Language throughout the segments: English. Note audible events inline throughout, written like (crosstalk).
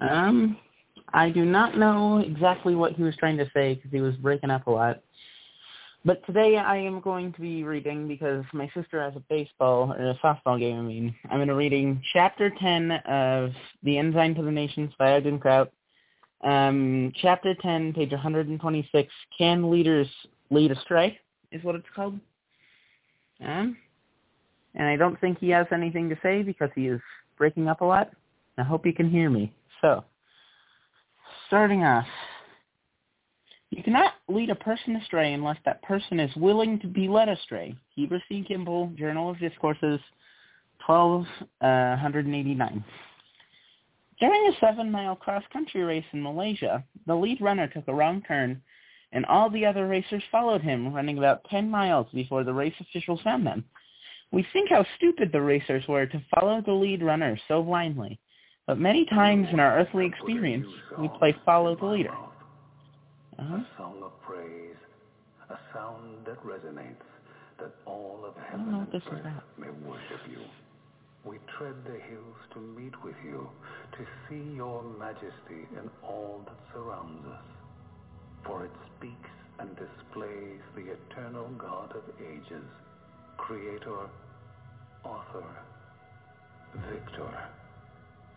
Um, I do not know exactly what he was trying to say because he was breaking up a lot. But today I am going to be reading because my sister has a baseball or a softball game. I mean, I'm going to reading chapter 10 of The Ensign to the Nations by Ogden Kraut. Um, chapter 10, page 126. Can leaders lead astray? Is what it's called. Um, and I don't think he has anything to say because he is breaking up a lot. I hope you can hear me. So, starting off, you cannot lead a person astray unless that person is willing to be led astray. Heber C. Kimball, Journal of Discourses, 1289. Uh, During a seven-mile cross-country race in Malaysia, the lead runner took a wrong turn, and all the other racers followed him, running about 10 miles before the race officials found them. We think how stupid the racers were to follow the lead runner so blindly. But many times in our earthly experience, we play follow the leader. Uh-huh. A song of praise, a sound that resonates, that all of heaven and earth may worship you. We tread the hills to meet with you, to see your majesty in all that surrounds us. For it speaks and displays the eternal God of ages, creator, author, victor.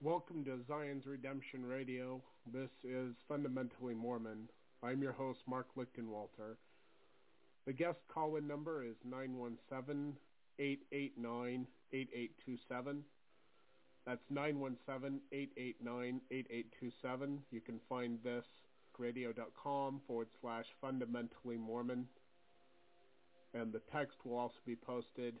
Welcome to Zion's Redemption Radio. This is Fundamentally Mormon. I'm your host, Mark Lichtenwalter. The guest call-in number is 917-889-8827. That's 917-889-8827. You can find this radio.com forward slash fundamentally Mormon. And the text will also be posted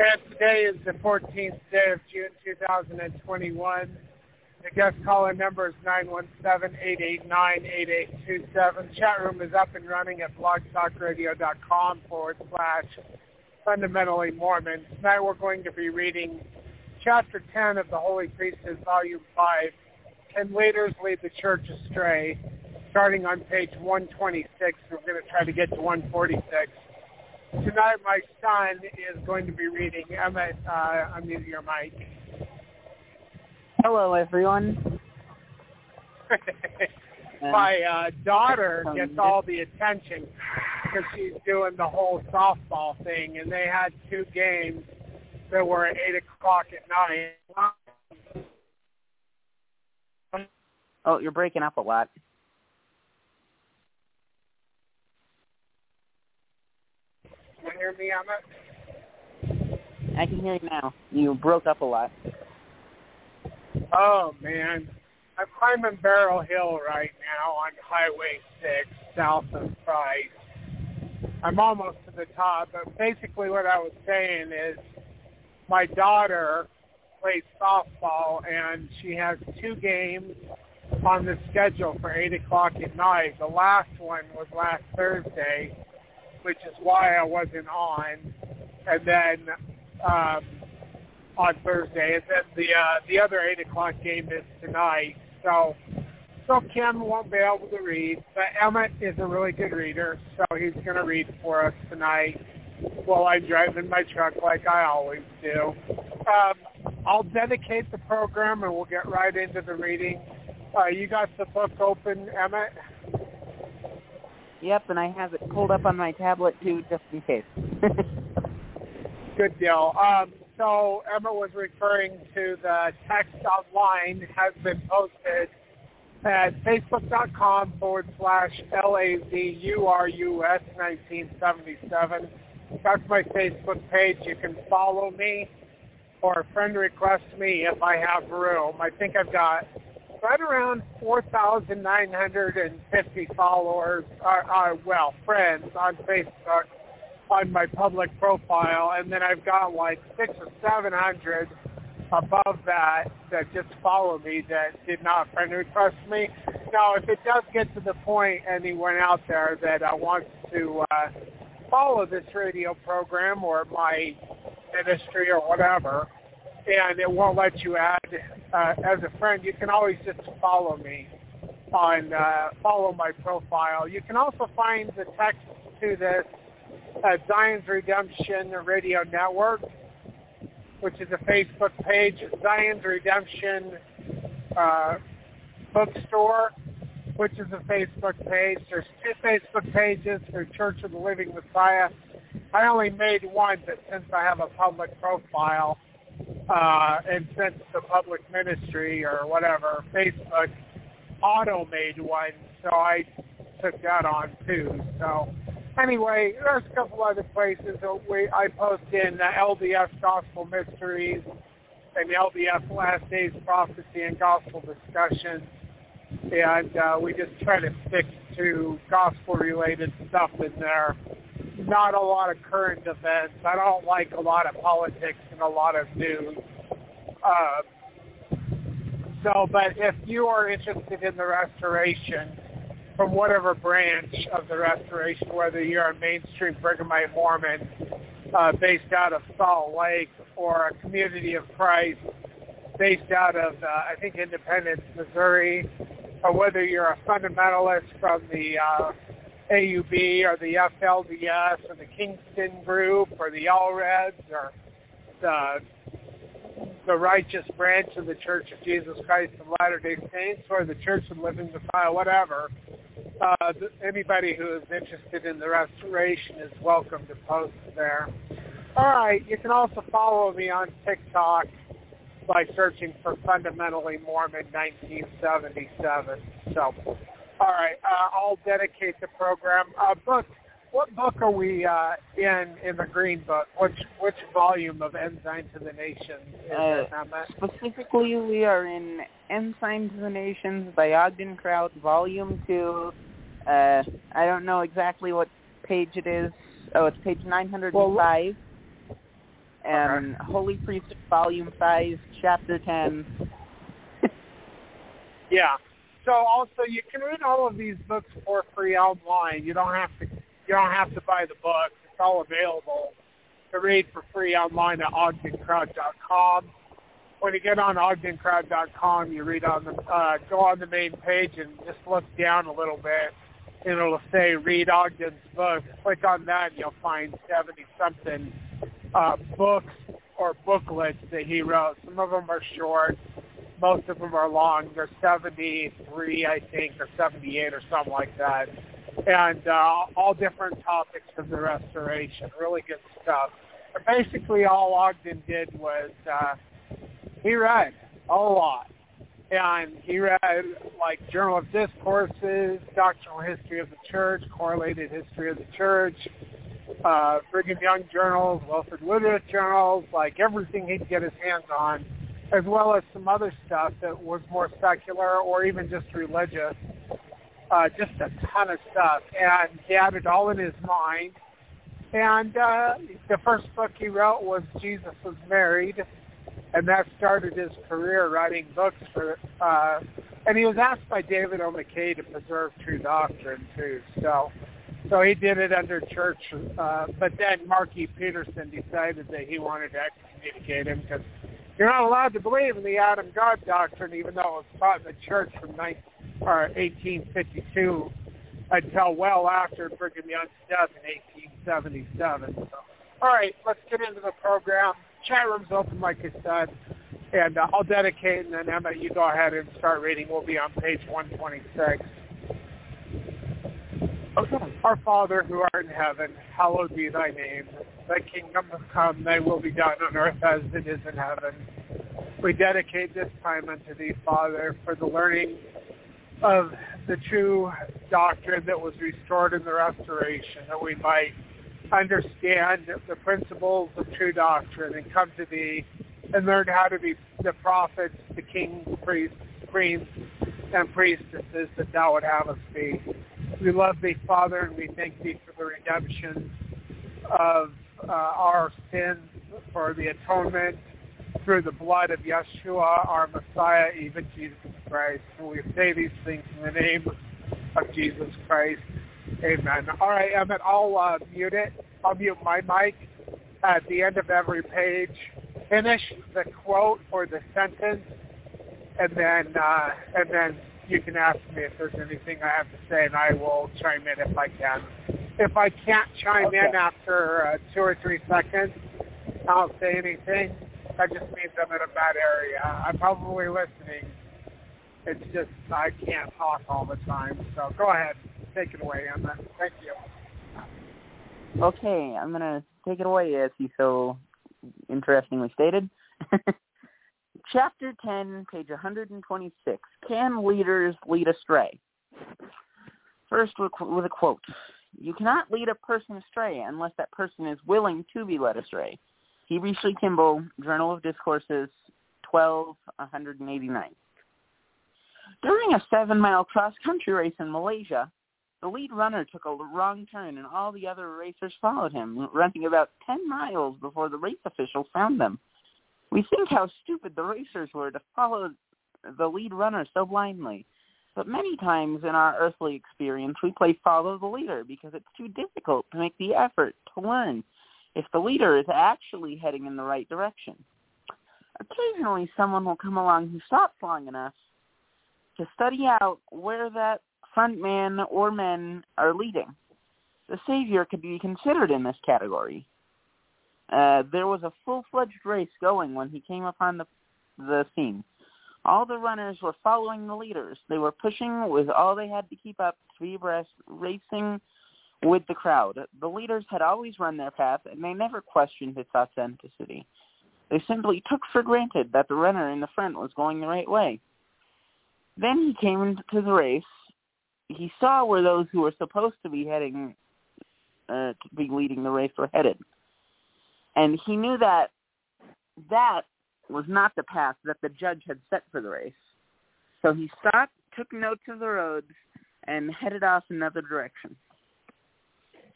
Today is the 14th day of June 2021. The guest caller number is 917-889-8827. Chat room is up and running at blogtalkradio.com forward slash fundamentally Mormon. Tonight we're going to be reading chapter 10 of the Holy Priesthood, volume 5, Can Leaders Lead the Church Astray, starting on page 126. We're going to try to get to 146. Tonight my son is going to be reading. Emmett, uh, using your mic. Hello, everyone. (laughs) My uh, daughter gets all the attention. because she's doing the whole softball thing, and they had two games that were at eight o'clock at night. Oh, you're breaking up a lot. Can you hear me, Emmett? I can hear you now. You broke up a lot. Oh man, I'm climbing Barrel Hill right now on Highway 6 south of Price. I'm almost to the top, but basically what I was saying is my daughter plays softball and she has two games on the schedule for 8 o'clock at night. The last one was last Thursday, which is why I wasn't on. And then um, on Thursday, and then the uh, the other 8 o'clock game is tonight. So so Kim won't be able to read, but Emmett is a really good reader, so he's going to read for us tonight while I'm driving my truck like I always do. Um, I'll dedicate the program and we'll get right into the reading. Uh, you got the book open, Emmett? Yep, and I have it pulled up on my tablet too, just in case. (laughs) Good deal. Um, so Emmett was referring to the text online has been posted at facebook.com forward slash L-A-Z-U-R-U-S 1977. That's my Facebook page. You can follow me or friend request me if I have room. I think I've got right around 4,950 followers, uh, uh, well, friends on Facebook on my public profile, and then I've got like six or seven hundred above that that just follow me that did not friend request me. Now, if it does get to the point anyone out there that uh, wants to uh, follow this radio program or my ministry or whatever, and it won't let you add uh, as a friend, you can always just follow me on uh, follow my profile. You can also find the text to this at Zion's Redemption Radio Network, which is a Facebook page, Zion's Redemption uh, Bookstore, which is a Facebook page. There's two Facebook pages for Church of the Living Messiah. I only made one, but since I have a public profile, uh, and since the public ministry or whatever, Facebook auto made one, so I took that on too. So anyway, there's a couple other places that we I post in the LDS Gospel Mysteries and the LDS Last Days Prophecy and Gospel Discussions, and uh, we just try to stick to gospel-related stuff in there. Not a lot of current events. I don't like a lot of politics and a lot of news. Uh, so, but if you are interested in the restoration, from whatever branch of the restoration, whether you're a mainstream Brighamite Mormon uh, based out of Salt Lake or a community of Christ based out of, uh, I think, Independence, Missouri, or whether you're a fundamentalist from the uh, AUB or the FLDS or the Kingston Group or the Allreds or the the righteous branch of the Church of Jesus Christ of Latter-day Saints or the Church of Living Messiah, whatever, uh, anybody who is interested in the restoration is welcome to post there. All right, you can also follow me on TikTok by searching for Fundamentally Mormon 1977. So, all right, uh, I'll dedicate the program. Uh, book, what book are we uh, in in the Green Book? Which which volume of Ensign to the Nations is uh, it, Specifically, we are in Ensign to the Nations by Ogden Kraut, Volume 2, uh, I don't know exactly what page it is. Oh, it's page 905. Well, and. Holy Priesthood, Volume 5, Chapter 10. yeah. So also, you can read all of these books for free online. You don't have to. You don't have to buy the book. It's all available to read for free online at ogdenkraut.com. When you get on ogdenkraut.com, you read on the uh, go on the main page and just look down a little bit and it'll say read Ogden's book. Click on that and you'll find 70 something uh, books or booklets that he wrote. Some of them are short. Most of them are long. They're 73, I think, or 78 or something like that. and uh, all different topics of the restoration. Really good stuff. But basically, all Ogden did was uh, he read a lot. And he read like Journal of Discourses, Doctrinal History of the Church, Correlated History of the Church, uh, Brigham Young journals, Wilford Woodruff journals, like everything he'd get his hands on, as well as some other stuff that was more secular or even just religious. Uh, just a ton of stuff. And he had it all in his mind. And uh, the first book he wrote was Jesus was Married and that started his career writing books for. Uh, and he was asked by David O. McKay to preserve true doctrine too. So, so he did it under church. Uh, but then Mark E. Petersen decided that he wanted to excommunicate him because you're not allowed to believe in the Adam God doctrine, even though it was taught in the church from 19, or 1852 until well after Brigham Young's death in 1877. So, all right, let's get into the program chat room's open, like I said, and uh, I'll dedicate, and then Emmett, you go ahead and start reading. We'll be on page 126. Our Father who art in heaven, hallowed be thy name. Thy kingdom come, thy will be done on earth as it is in heaven. We dedicate this time unto thee, Father, for the learning of the true doctrine that was restored in the restoration, that we might understand the principles of true doctrine and come to thee and learn how to be the prophets, the kings, priests, queens, and priestesses that thou would have us be. We love thee, Father, and we thank thee for the redemption of uh, our sins, for the atonement through the blood of Yeshua, our Messiah, even Jesus Christ. And we say these things in the name of Jesus Christ. Amen. All right, Emmett, I'll uh, mute it. I'll mute my mic at the end of every page. Finish the quote or the sentence, and then uh, and then you can ask me if there's anything I have to say, and I will chime in if I can. If I can't chime okay. in after uh, two or three seconds, I'll say anything. That just means I'm in a bad area. I'm probably listening. It's just I can't talk all the time. So go ahead take it away that. Thank you. Okay, I'm going to take it away as you so interestingly stated. (laughs) Chapter 10, page 126. Can leaders lead astray? First with a quote. You cannot lead a person astray unless that person is willing to be led astray. Heber C. Kimball, Journal of Discourses, 12, 189. During a seven-mile cross-country race in Malaysia, the lead runner took a wrong turn and all the other racers followed him, running about 10 miles before the race officials found them. We think how stupid the racers were to follow the lead runner so blindly. But many times in our earthly experience, we play follow the leader because it's too difficult to make the effort to learn if the leader is actually heading in the right direction. Occasionally, someone will come along who stops long enough to study out where that front man or men are leading. The Savior could be considered in this category. Uh, there was a full-fledged race going when he came upon the, the scene. All the runners were following the leaders. They were pushing with all they had to keep up be abreast, racing with the crowd. The leaders had always run their path, and they never questioned its authenticity. They simply took for granted that the runner in the front was going the right way. Then he came into the race, he saw where those who were supposed to be heading uh, to be leading the race were headed, and he knew that that was not the path that the judge had set for the race. So he stopped, took notes of the roads, and headed off another direction.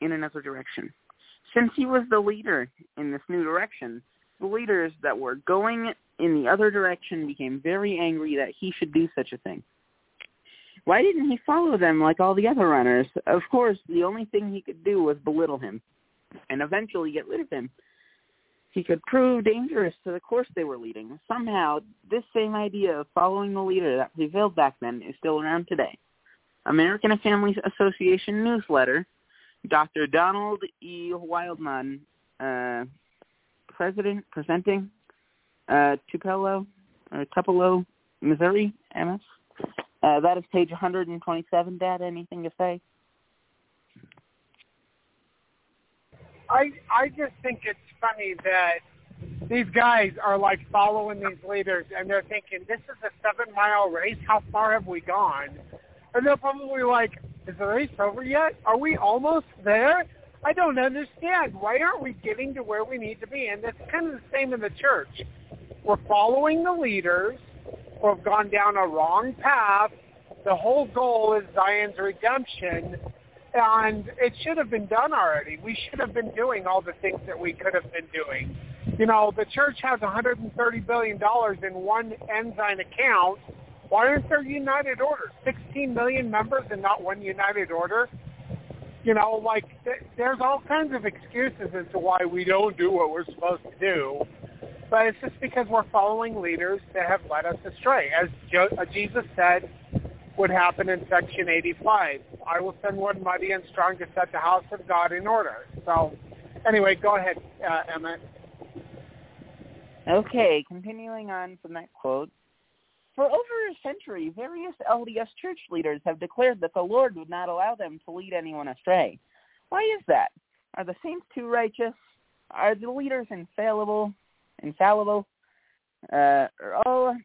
In another direction. Since he was the leader in this new direction, the leaders that were going in the other direction became very angry that he should do such a thing. Why didn't he follow them like all the other runners? Of course, the only thing he could do was belittle him and eventually get rid of him. He could prove dangerous to the course they were leading. Somehow, this same idea of following the leader that prevailed back then is still around today. American Family Association newsletter, Dr. Donald E. Wildmon, uh, president, presenting, uh, Tupelo, or Tupelo, Missouri, MS. Uh, that is page 127, Dad. Anything to say? I I just think it's funny that these guys are like following these leaders and they're thinking, this is a seven mile race. How far have we gone? And they're probably like, is the race over yet? Are we almost there? I don't understand. Why aren't we getting to where we need to be? And it's kind of the same in the church. We're following the leaders who have gone down a wrong path. The whole goal is Zion's redemption. And it should have been done already. We should have been doing all the things that we could have been doing. You know, the church has $130 billion in one Ensign account. Why aren't there united orders? 16 million members and not one united order? You know, like th- there's all kinds of excuses as to why we don't do what we're supposed to do. But it's just because we're following leaders that have led us astray. As jo- uh, Jesus said would happen in section 85, I will send one mighty and strong to set the house of God in order. So anyway, go ahead, uh, Emmett. Okay, continuing on from that quote. For over a century, various LDS church leaders have declared that the Lord would not allow them to lead anyone astray. Why is that? Are the saints too righteous? Are the leaders infallible? Infallible? Uh, or all,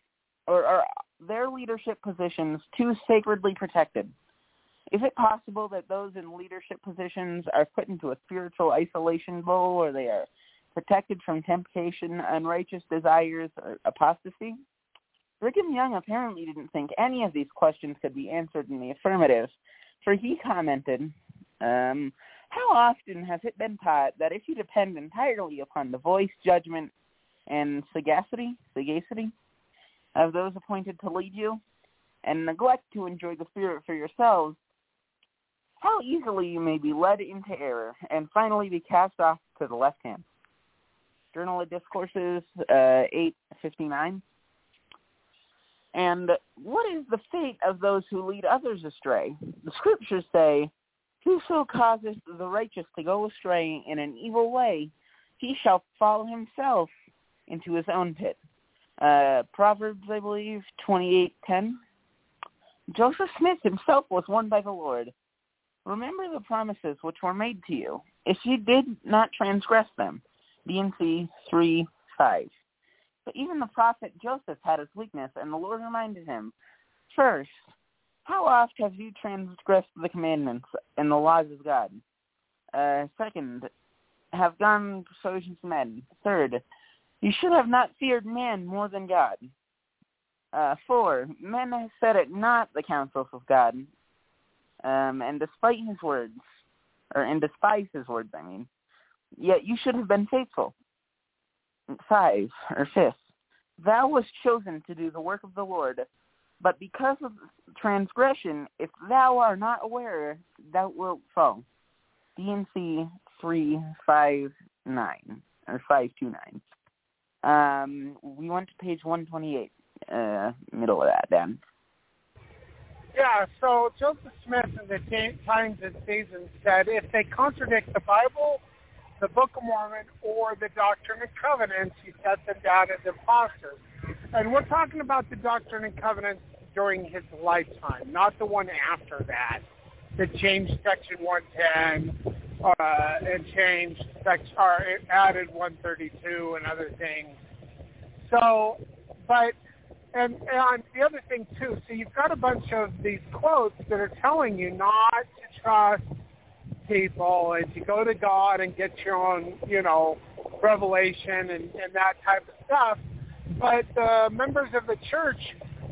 or are their leadership positions too sacredly protected? Is it possible that those in leadership positions are put into a spiritual isolation bowl, or they are protected from temptation, unrighteous desires, or apostasy? Brigham Young apparently didn't think any of these questions could be answered in the affirmative, for he commented, um, how often has it been taught that if you depend entirely upon the voice, judgment, and sagacity, sagacity of those appointed to lead you, and neglect to enjoy the Spirit for yourselves, how easily you may be led into error and finally be cast off to the left hand. Journal of Discourses, uh, 859. And what is the fate of those who lead others astray? The scriptures say, Whoso causeth the righteous to go astray in an evil way, he shall fall himself into his own pit. Uh, Proverbs, I believe, 28:10. Joseph Smith himself was won by the Lord. Remember the promises which were made to you, if you did not transgress them. D&C 3, 5. But even the prophet Joseph had his weakness, and the Lord reminded him, First, how oft have you transgressed the commandments and the laws of God? Uh, second, have gone to men. Third, you should have not feared man more than God. Uh, four, men have set it not the counsels of God, um, and despite his words, or and despise his words, I mean, yet you should have been faithful. Five, or fifth, thou wast chosen to do the work of the Lord, but because of transgression, if thou art not aware, thou wilt fall. D&C 359, or 529. Um, we went to page 128, uh, middle of that, Dan. Yeah, so Joseph Smith in the Times and Seasons said if they contradict the Bible, the Book of Mormon, or the Doctrine and Covenants, he set them down as imposters. And we're talking about the Doctrine and Covenants during his lifetime, not the one after that that changed Section 110 uh, and changed or added 132 and other things. So, but and and the other thing too, so you've got a bunch of these quotes that are telling you not to trust people and to go to God and get your own, you know, revelation and, and that type of stuff. But the members of the church,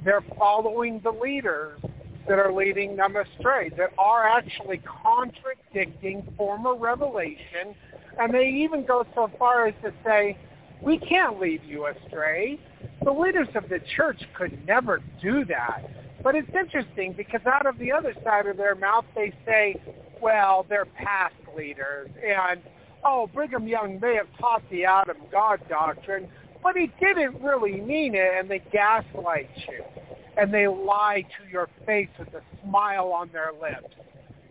they're following the leaders that are leading them astray, that are actually contradicting former revelation. And they even go so far as to say, we can't lead you astray. The leaders of the church could never do that. But it's interesting because out of the other side of their mouth they say, well, they're past leaders. And, oh, Brigham Young may have taught the Adam God doctrine, but he didn't really mean it, and they gaslight you. And they lie to your face with a smile on their lips,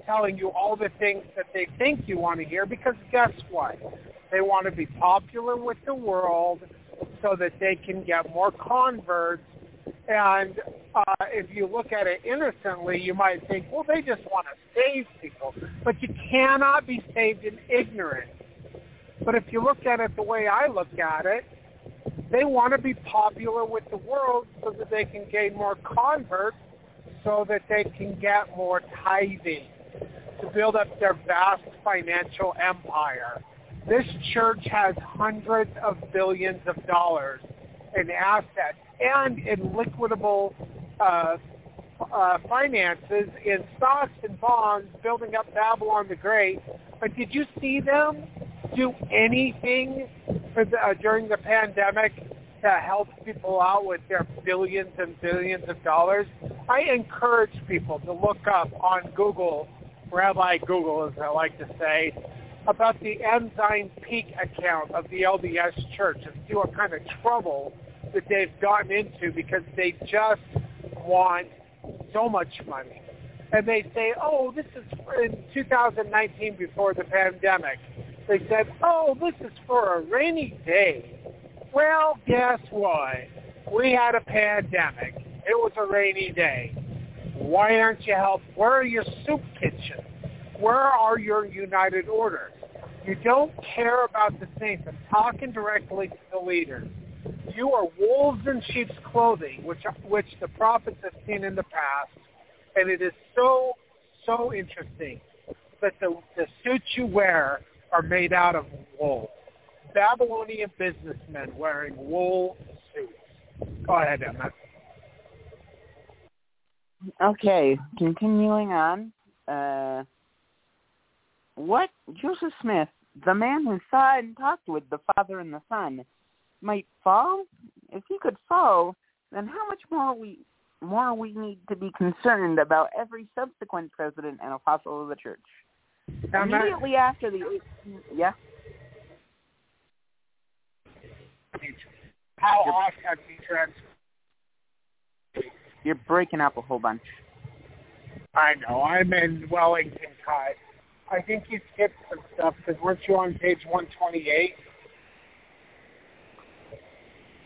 telling you all the things that they think you want to hear, because guess what? They want to be popular with the world so that they can get more converts and uh, if you look at it innocently, you might think, well, they just want to save people. But you cannot be saved in ignorance. But if you look at it the way I look at it, they want to be popular with the world so that they can gain more converts so that they can get more tithing to build up their vast financial empire. This church has hundreds of billions of dollars in assets and in liquidable uh, uh, finances in stocks and bonds building up Babylon the Great. But did you see them do anything for the, uh, during the pandemic to help people out with their billions and billions of dollars? I encourage people to look up on Google, Rabbi Google as I like to say, about the Ensign Peak account of the LDS Church and see what kind of trouble that they've gotten into because they just want so much money. And they say, oh, this is in 2019 before the pandemic. They said, oh, this is for a rainy day. Well, guess what? We had a pandemic. It was a rainy day. Why aren't you help? Where are your soup kitchens? Where are your united orders? You don't care about the saints. I'm talking directly to the leaders. You are wolves in sheep's clothing, which which the prophets have seen in the past, and it is so so interesting that the the suits you wear are made out of wool. Babylonian businessmen wearing wool suits. Go ahead, Emmett. Okay, continuing on. Uh, what Joseph Smith, the man who saw and talked with the Father and the Son, might fall? If he could fall, then how much more we more we need to be concerned about every subsequent president and apostle of the church. Immediately after the yeah. How oft have you trans? You're breaking up a whole bunch. I know. I'm in Wellington Cut. I think you skipped some stuff because weren't you on page 128?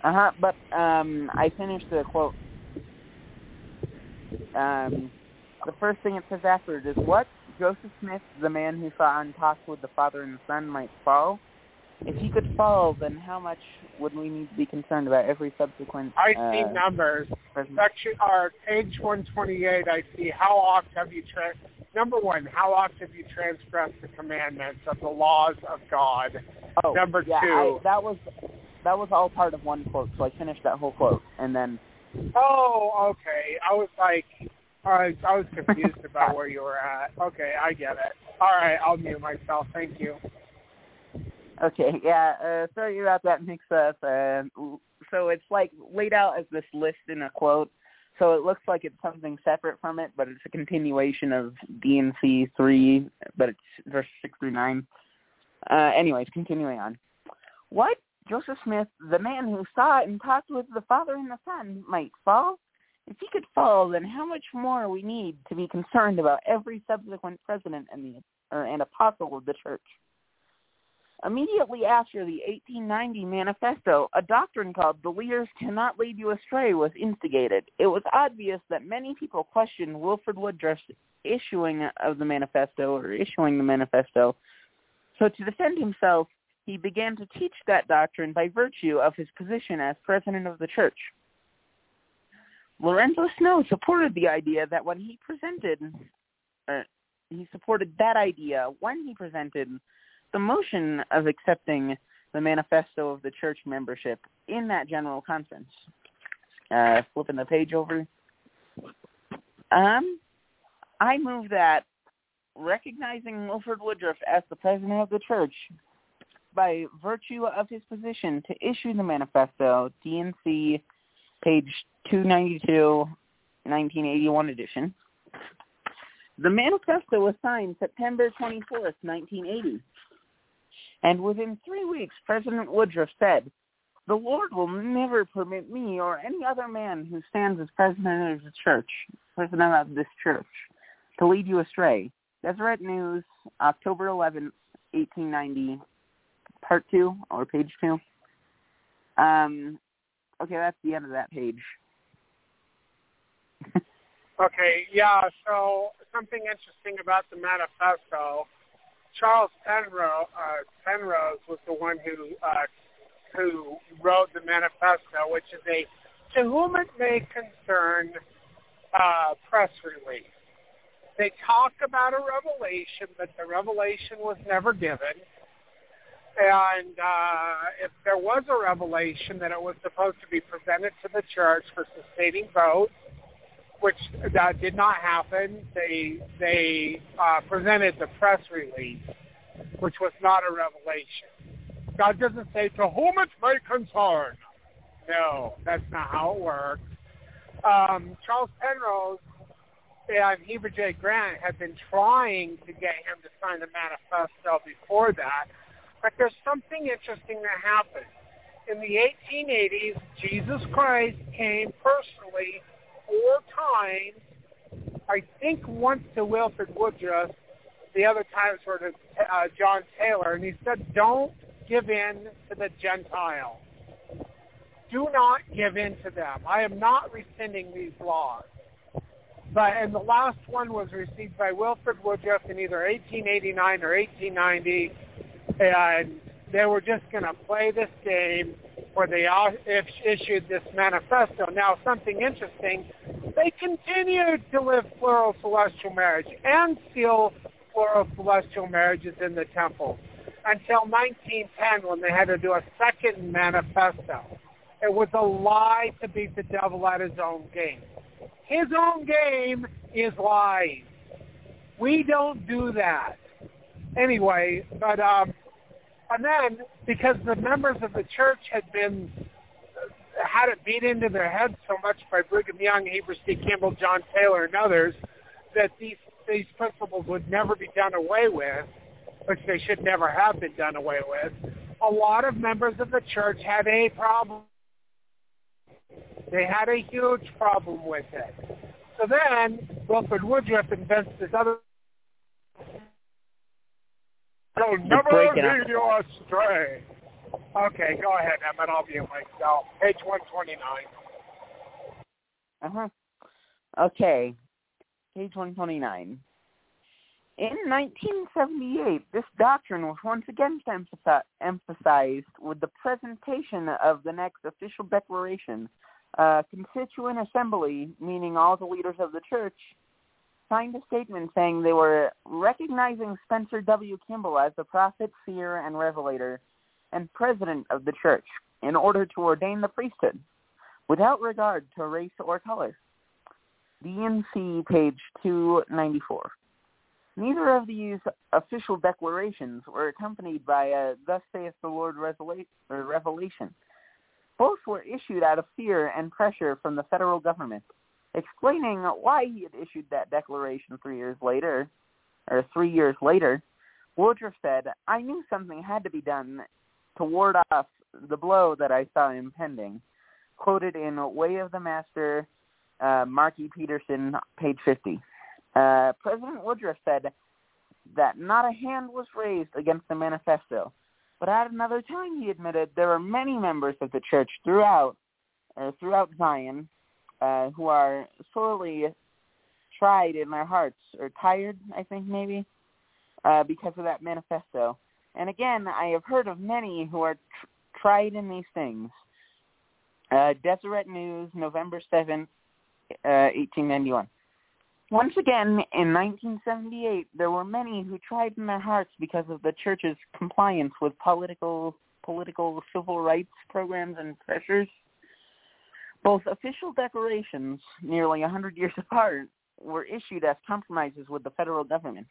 Uh huh. But um, I finished the quote. Um, the first thing it says after it is what Joseph Smith, the man who saw with the Father and the Son, might fall. If he could fall, then how much would we need to be concerned about every subsequent? I uh, see numbers. Section or page 128. I see how oft have you tra- number one, how often have you transgressed the commandments of the laws of God? Oh, number yeah, two, I, that was that was all part of one quote, so I finished that whole quote, and then. Oh, okay. I was like, right, I was confused about where you were at. Okay, I get it. All right, I'll mute myself. Thank you. Okay, yeah, uh, sorry about that mix-up. Uh, so it's like laid out as this list in a quote. So it looks like it's something separate from it, but it's a continuation of D&C 3, but it's verse 6 through 9. Uh, anyways, continuing on. What Joseph Smith, the man who saw it and talked with the Father and the Son, might fall? If he could fall, then how much more we need to be concerned about every subsequent president and the or, and apostle of the church. Immediately after the 1890 manifesto, a doctrine called the leaders cannot lead you astray was instigated. It was obvious that many people questioned Wilford Woodruff's issuing of the manifesto or issuing the manifesto. So to defend himself, he began to teach that doctrine by virtue of his position as president of the church. Lorenzo Snow supported the idea that when he presented, uh, he supported that idea when he presented the motion of accepting the manifesto of the church membership in that general conference. Uh, flipping the page over. Um, I move that recognizing Wilford Woodruff as the president of the church by virtue of his position to issue the manifesto, D&C, page 292, 1981 edition. The manifesto was signed September 24th, 1980. And within three weeks, President Woodruff said, the Lord will never permit me or any other man who stands as president of the church, president of this church, to lead you astray. Deseret News, October 11, 1890, part two or page two. Um, okay, that's the end of that page. (laughs) okay, yeah. So something interesting about the manifesto Charles Penrose, uh, Penrose was the one who uh, who wrote the manifesto, which is a to whom it may concern uh, press release. They talk about a revelation, but the revelation was never given. And uh, if there was a revelation, that it was supposed to be presented to the church for sustaining votes, which uh, did not happen. They they uh, presented the press release, which was not a revelation. God doesn't say to whom it may concern. No, that's not how it works. Um, Charles Penrose and Heber J. Grant had been trying to get him to sign the manifesto before that, but there's something interesting that happened. In the 1880s, Jesus Christ came personally four times. I think once to Wilford Woodruff, the other times were to uh, John Taylor, and he said, "Don't give in to the Gentiles." do not give in to them. I am not rescinding these laws. But and the last one was received by Wilford Woodruff in either 1889 or 1890, and they were just going to play this game where they issued this manifesto. Now, something interesting, they continued to live plural celestial marriage and seal plural celestial marriages in the temple until 1910 when they had to do a second manifesto. It was a lie to beat the devil at his own game. His own game is lies. We don't do that. Anyway, but um, and then because the members of the church had been uh, had it beat into their heads so much by Brigham Young, Heber C. Kimball, John Taylor, and others that these these principles would never be done away with, which they should never have been done away with. A lot of members of the church had a problem they had a huge problem with it. So then Wilford Woodruff invents this other I'll never lead you astray. Okay, go ahead, Emmett. I'll mute myself. Page 129. Uh-huh. Okay. Page 129. In 1978, this doctrine was once again emphasized with the presentation of the next official declaration uh, Constituent Assembly, meaning all the leaders of the church, signed a statement saying they were recognizing Spencer W. Kimball as the prophet, seer, and revelator and president of the church in order to ordain the priesthood without regard to race or color. D&C, page 294. Neither of these official declarations were accompanied by a Thus saith the Lord revelation both were issued out of fear and pressure from the federal government. Explaining why he had issued that declaration three years later, or three years later, Woodruff said, I knew something had to be done to ward off the blow that I saw impending. Quoted in Way of the Master, uh, Marky Peterson, page 50. Uh, President Woodruff said that not a hand was raised against the manifesto. But at another time, he admitted there were many members of the church throughout, uh, throughout Zion, uh, who are sorely tried in their hearts or tired, I think maybe, uh, because of that manifesto. And again, I have heard of many who are tr- tried in these things. Uh, Deseret News, November seventh, uh, 1891. Once again, in 1978, there were many who tried in their hearts because of the church's compliance with political, political civil rights programs and pressures. Both official declarations, nearly a 100 years (laughs) apart, were issued as compromises with the federal government.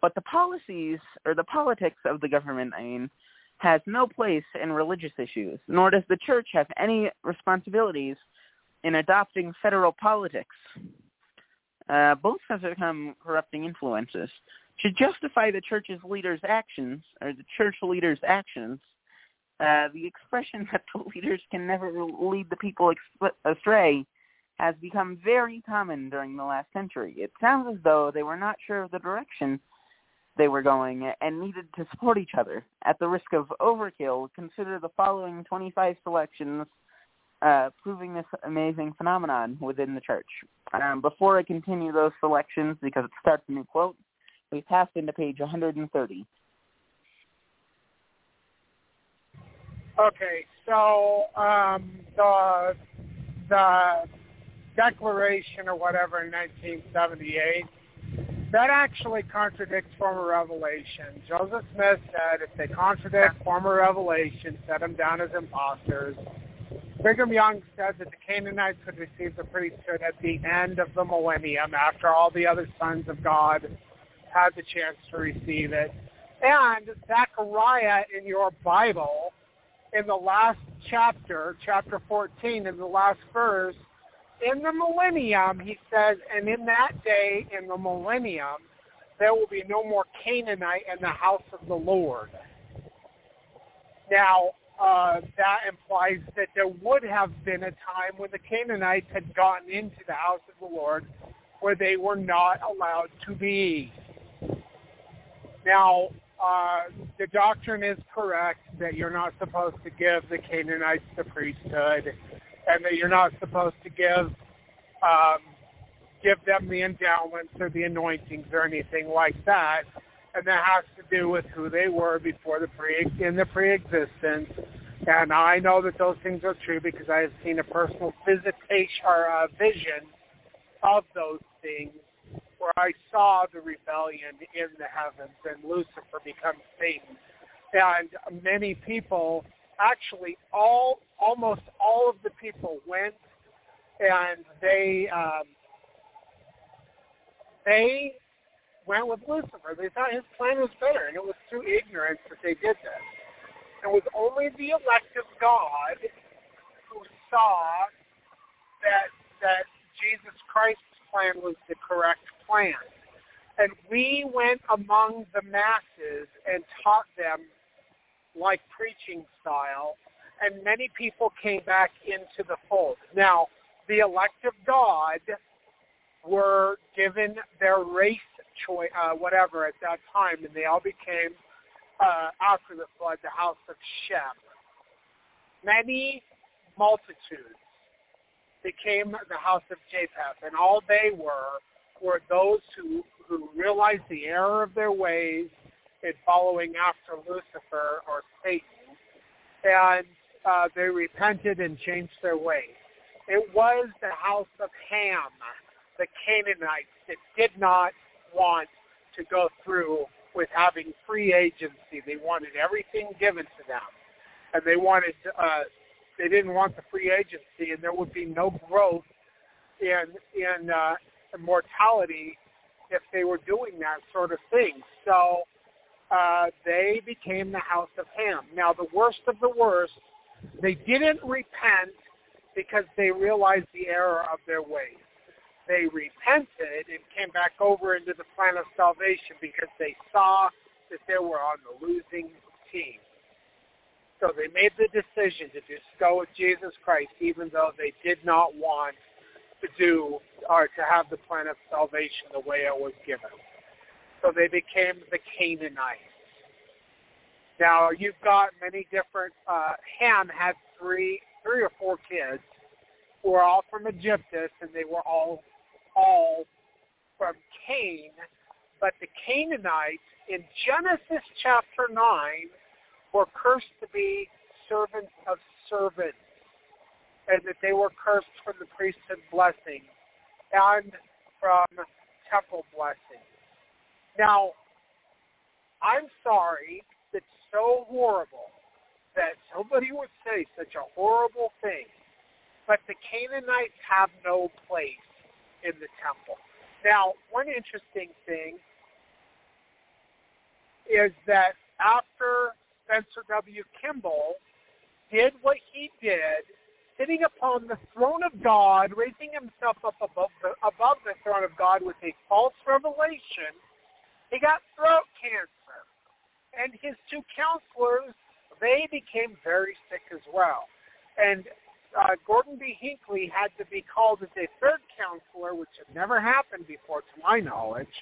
But the policies, or the politics of the government, I mean, has no place in religious issues, nor does the church have any responsibilities in adopting federal politics uh, both have become corrupting influences. To justify the church's leaders' actions, or the church leaders' actions, uh, the expression (laughs) that the leaders can never lead the people astray has become very common during the last century. It sounds as though they were not sure of the direction they were going and needed to support each other. At the risk of overkill, consider the following 25 selections uh, proving this amazing phenomenon within the church. Um, before I continue those selections, because it starts a new quote, We passed into page 130. Okay, so um, the the Declaration or whatever in 1978 that actually contradicts former revelation. Joseph Smith said if they contradict former revelation, set them down as imposters. Brigham Young said that the Canaanites would receive the priesthood at the end of the millennium after all the other sons of God had the chance to receive it. And Zechariah in your Bible, in the last chapter, chapter 14, in the last verse, in the millennium, he says, and in that day, in the millennium, there will be no more Canaanite in the house of the Lord. Now, uh, that implies that there would have been a time when the Canaanites had gotten into the house of the Lord where they were not allowed to be. Now, uh, the doctrine is correct that you're not supposed to give the Canaanites the priesthood and that you're not supposed to give um, give them the endowments or the anointings or anything like that. And that has to do with who they were before the pre in the pre-existence. And I know that those things are true because I have seen a personal visitation or a vision of those things where I saw the rebellion in the heavens and Lucifer become Satan. And many people, actually all, almost all of the people went and they, um, they went with Lucifer. They thought his plan was better, and it was through ignorance that they did this. It was only the elect of God who saw that that Jesus Christ's plan was the correct plan. And we went among the masses and taught them like preaching style, and many people came back into the fold. Now, the elect of God were given their race choice, uh, whatever, at that time, and they all became, uh, after the flood, the house of Shem. Many multitudes became the house of Japheth, and all they were were those who, who realized the error of their ways in following after Lucifer or Satan, and uh, they repented and changed their ways. It was the house of Ham, the Canaanites, that did not want to go through with having free agency. They wanted everything given to them, and they wanted uh, they didn't want the free agency, and there would be no growth in in uh, mortality if they were doing that sort of thing. So uh, they became the house of Ham. Now, the worst of the worst, they didn't repent because they realized the error of their ways they repented and came back over into the plan of salvation because they saw that they were on the losing team. So they made the decision to just go with Jesus Christ even though they did not want to do or to have the plan of salvation the way it was given. So they became the Canaanites. Now you've got many different. Uh, Ham had three, three or four kids who were all from Egyptus, and they were all all from Cain, but the Canaanites in Genesis chapter 9 were cursed to be servants of servants, and that they were cursed from the priesthood blessing and from temple blessing. Now, I'm sorry, it's so horrible that somebody would say such a horrible thing, but the Canaanites have no place in the temple. Now, one interesting thing is that after Spencer W. Kimball did what he did, sitting upon the throne of God, raising himself up above the, above the throne of God with a false revelation, he got throat cancer. And his two counselors, they became very sick as well. And uh, Gordon B. Hinckley had to be called as a third counselor, which had never happened before to my knowledge,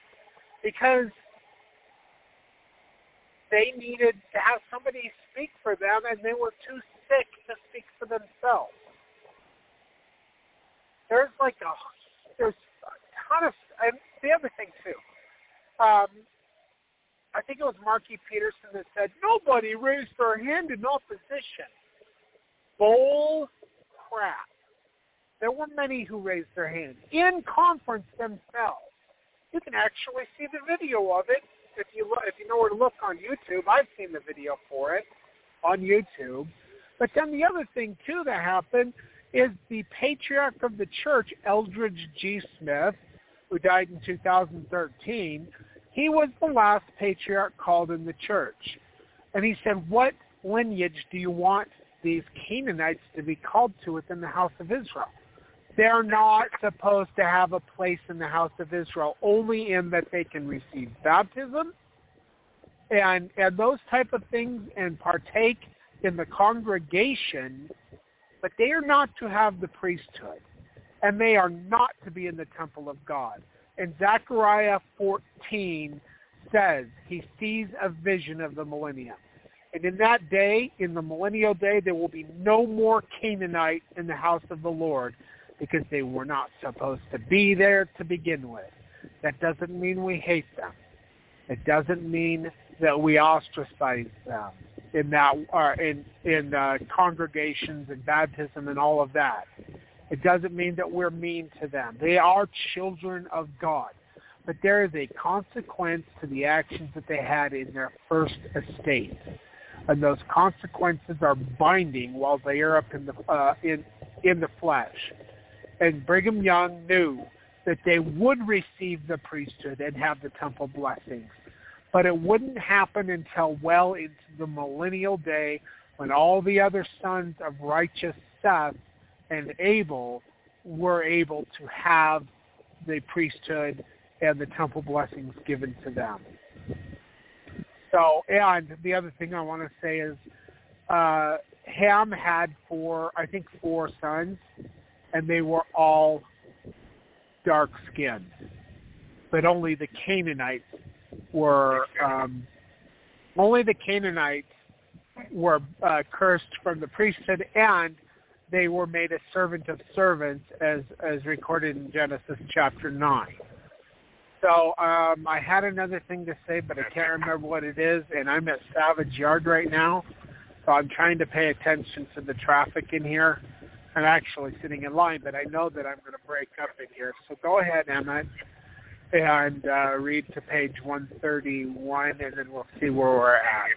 because they needed to have somebody speak for them, and they were too sick to speak for themselves. There's like a there's a ton of and the other thing too. Um, I think it was Marky Peterson that said nobody raised their hand in opposition. Bull crap. There were many who raised their hand in conference themselves. You can actually see the video of it if you look, if you know where to look on YouTube. I've seen the video for it on YouTube. But then the other thing too that happened is the patriarch of the church, Eldred G. Smith, who died in 2013. He was the last patriarch called in the church. And he said, what lineage do you want these Canaanites to be called to within the house of Israel? They're not supposed to have a place in the house of Israel, only in that they can receive baptism and and those type of things and partake in the congregation, but they are not to have the priesthood, and they are not to be in the temple of God. And Zechariah 14 says he sees a vision of the millennium. And in that day, in the millennial day, there will be no more Canaanite in the house of the Lord because they were not supposed to be there to begin with. That doesn't mean we hate them. It doesn't mean that we ostracize them in that uh, in in uh, congregations and baptism and all of that. It doesn't mean that we're mean to them. They are children of God. But there is a consequence to the actions that they had in their first estate. And those consequences are binding while they are up in the uh, in in the flesh and Brigham Young knew that they would receive the priesthood and have the temple blessings. But it wouldn't happen until well into the millennial day when all the other sons of righteous Seth and Abel were able to have the priesthood and the temple blessings given to them. So, and the other thing I want to say is uh, Ham had four, I think four sons, and they were all dark skinned. But only the Canaanites were um, only the Canaanites were uh, cursed from the priesthood, and they were made a servant of servants, as as recorded in Genesis chapter nine. So um, I had another thing to say, but I can't remember what it is, and I'm at Savage Yard right now, so I'm trying to pay attention to the traffic in here. I'm actually sitting in line, but I know that I'm going to break up in here. So go ahead, Emmett, and uh, read to page 131, and then we'll see where we're at.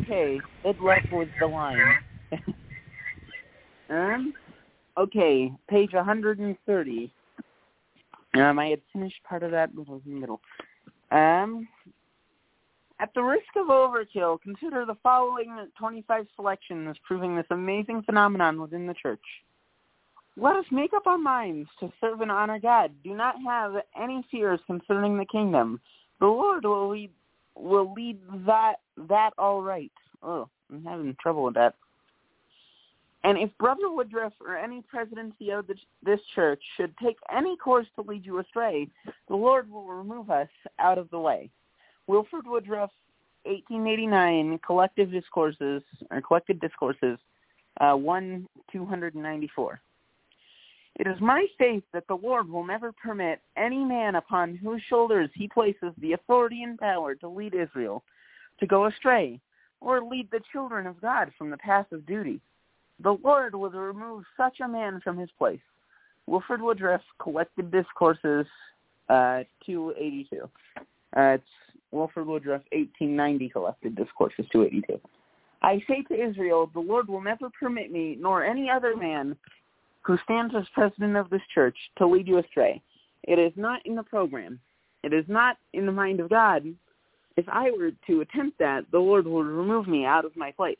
Okay, good luck with the line. (laughs) um, okay, page 130. Um, I had finished part of that, but was in the middle. Um, at the risk of overkill, consider the following 25 selections proving this amazing phenomenon within the church. Let us make up our minds to serve and honor God. Do not have any fears concerning the kingdom. The Lord will lead will lead that that all right. Oh, I'm having trouble with that. And if Brother Woodruff or any presidency of this church should take any course to lead you astray, the Lord will remove us out of the way. Wilford Woodruff, 1889, Collective Discourses, or Collected Discourses, uh, 1 294. It is my faith that the Lord will never permit any man upon whose shoulders he places the authority and power to lead Israel to go astray or lead the children of God from the path of duty. The Lord will remove such a man from his place. Wilford Woodruff, Collected Discourses, uh, 282. Uh, it's Wilford Woodruff, 1890, collected Discourses 282. I say to Israel, the Lord will never permit me, nor any other man who stands as president of this church, to lead you astray. It is not in the program. It is not in the mind of God. If I were to attempt that, the Lord would remove me out of my place.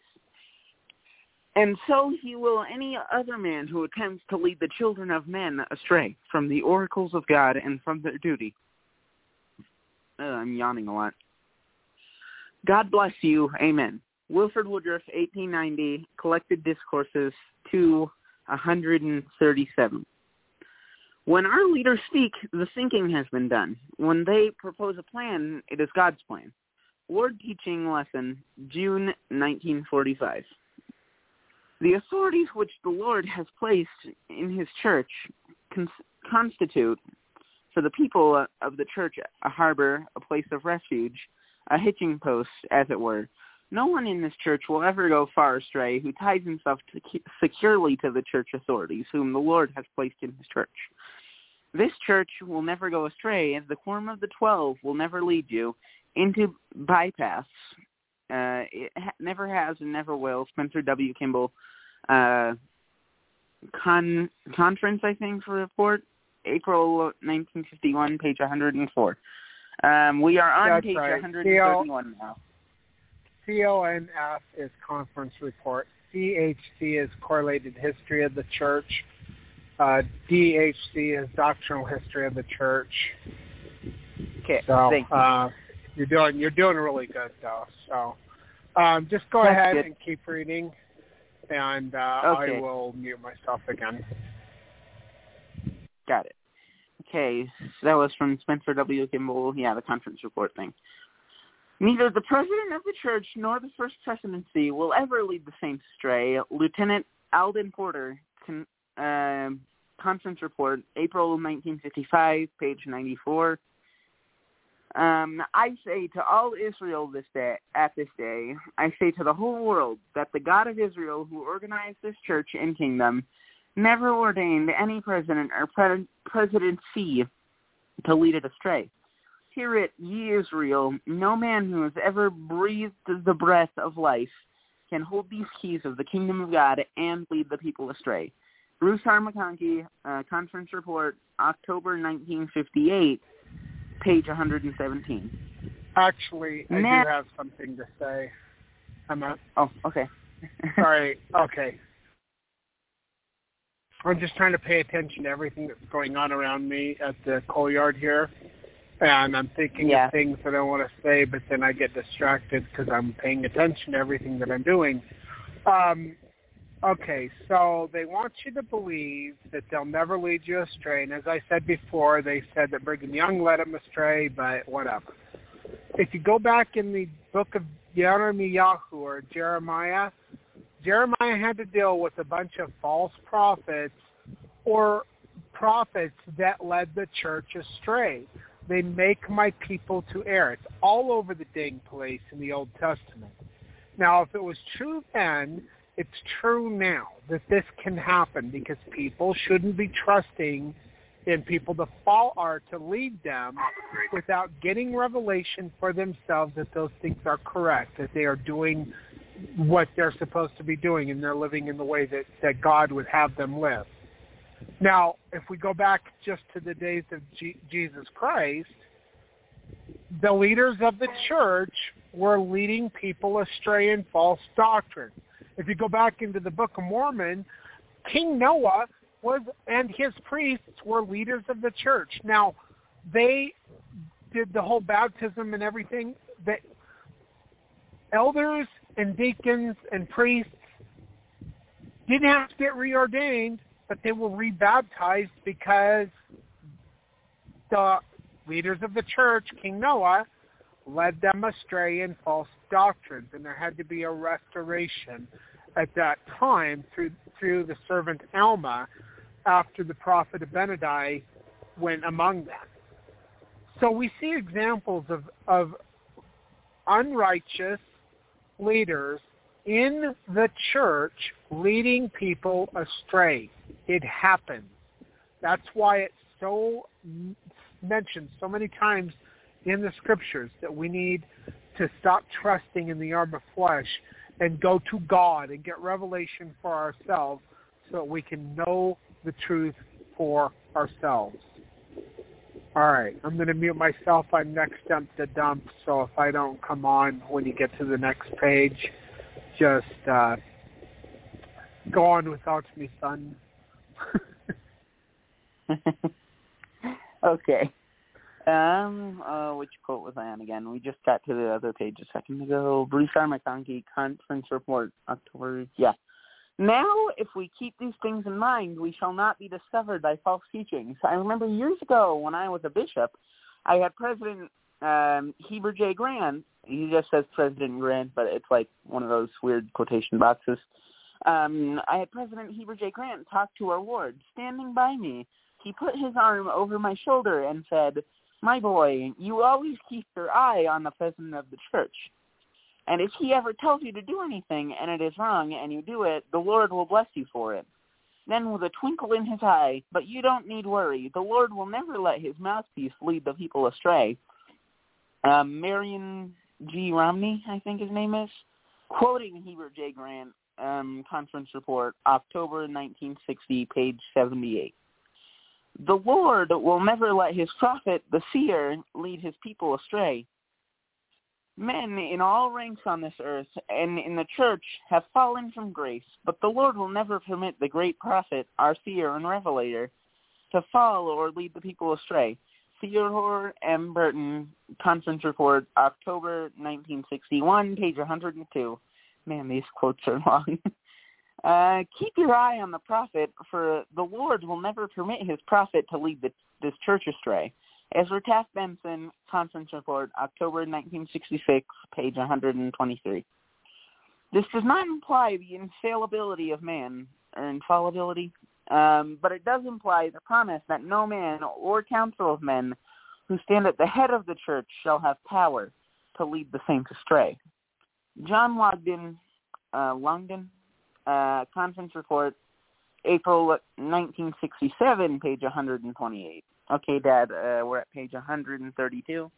And so he will any other man who attempts to lead the children of men astray from the oracles of God and from their duty. Uh, I'm yawning a lot. God bless you. Amen. Wilford Woodruff, 1890, Collected Discourses, 2, 137. When our leaders speak, the thinking has been done. When they propose a plan, it is God's plan. Ward Teaching Lesson, June 1945. The authorities which the Lord has placed in his church cons- constitute for the people of the church a harbor, a place of refuge, a hitching post, as it were. No one in this church will ever go far astray who ties himself to, securely to the church authorities, whom the Lord has placed in his church. This church will never go astray, as the quorum of the twelve will never lead you into bypass. Uh, it ha- never has and never will. Spencer W. Kimball, uh, con- conference, I think, for report, April 1951, page 104. Um, we are on That's page right. 131 now. CONF is conference report. CHC is correlated history of the church. Uh, DHC is doctrinal history of the church. Okay, So thank you. uh, you're doing you're doing really good though. So um, just go That's ahead good. and keep reading, and uh, Okay. I will mute myself again. Got it. Okay, so that was from Spencer W. Kimball. Yeah, the conference report thing. Neither the president of the church nor the first presidency will ever lead the saints astray. Lieutenant Alden Porter, con, um conference report, April 1955, page 94. Um, I say to all Israel this day, at this day, I say to the whole world that the God of Israel, who organized this church and kingdom, never ordained any president or pre- presidency to lead it astray. Hear it, ye Israel, no man who has ever breathed the breath of life can hold these keys of the kingdom of God and lead the people astray. Bruce R. McConkie, uh, Conference Report, October 1958, page 117. Actually, I Nah. do have something to say. I'm not Oh, okay. (laughs) sorry. Okay. I'm just trying to pay attention to everything that's going on around me at the coal yard here. And I'm thinking Yeah. of things that I want to say, but then I get distracted because I'm paying attention to everything that I'm doing. Um, okay, so they want you to believe that they'll never lead you astray. And as I said before, they said that Brigham Young led them astray, but whatever. If you go back in the book of Jeremiah or Jeremiah, Jeremiah had to deal with a bunch of false prophets or prophets that led the church astray. They make my people to err. It's all over the dang place in the Old Testament. Now, if it was true then, it's true now that this can happen because people shouldn't be trusting in people to fall or to lead them without getting revelation for themselves that those things are correct, that they are doing what they're supposed to be doing and they're living in the way that, that God would have them live. Now, if we go back just to the days of G- Jesus Christ, the leaders of the church were leading people astray in false doctrine. If you go back into the Book of Mormon, King Noah was and his priests were leaders of the church. Now, they did the whole baptism and everything. That elders and deacons and priests didn't have to get reordained, but they were rebaptized because the leaders of the church, King Noah, led them astray in false doctrines, and there had to be a restoration at that time through through the servant Alma after the prophet Abinadi went among them. So we see examples of, of unrighteous leaders in the church leading people astray. It happens. That's why it's so mentioned so many times in the scriptures that we need to stop trusting in the arm of flesh and go to God and get revelation for ourselves so that we can know the truth for ourselves. All right, I'm going to mute myself. I'm next up to dump, so if I don't come on when you get to the next page, just uh, go on without me, son. (laughs) okay. Um, uh, which quote was I on again? We just got to the other page a second ago. Bruce R. McConkie, Conference Report, October. Yeah. Now, if we keep these things in mind, we shall not be discovered by false teachings. I remember years ago when I was a bishop, I had President um, Heber J. Grant. He just says President Grant, but it's like one of those weird quotation boxes. Um, I had President Heber J. Grant talk to our ward, standing by me, he put his arm over my shoulder and said, My boy, you always keep your eye on the president of the church. And if he ever tells you to do anything and it is wrong and you do it, the Lord will bless you for it. Then with a twinkle in his eye, but you don't need worry. The Lord will never let his mouthpiece lead the people astray. Um, Marion G. Romney, I think his name is, quoting Heber J. Grant um, conference report, October 1960, page 78. The Lord will never let his prophet, the seer, lead his people astray. Men in all ranks on this earth and in the church have fallen from grace, but the Lord will never permit the great prophet, our seer and revelator, to fall or lead the people astray. Theodore M. Burton, Conference Report, October 1961, page 102. Man, these quotes are (laughs) long. uh, keep your eye on the prophet, for the Lord will never permit his prophet to lead the, this church astray. Ezra Taft Benson, Conference Report, October 1966, page 123. This does not imply the infallibility of man, or infallibility, um, but it does imply the promise that no man or council of men who stand at the head of the church shall have power to lead the saints astray. John Longden, uh, Longden, uh, conference report, April 1967, page 128. Okay, Dad, uh, we're at page 132.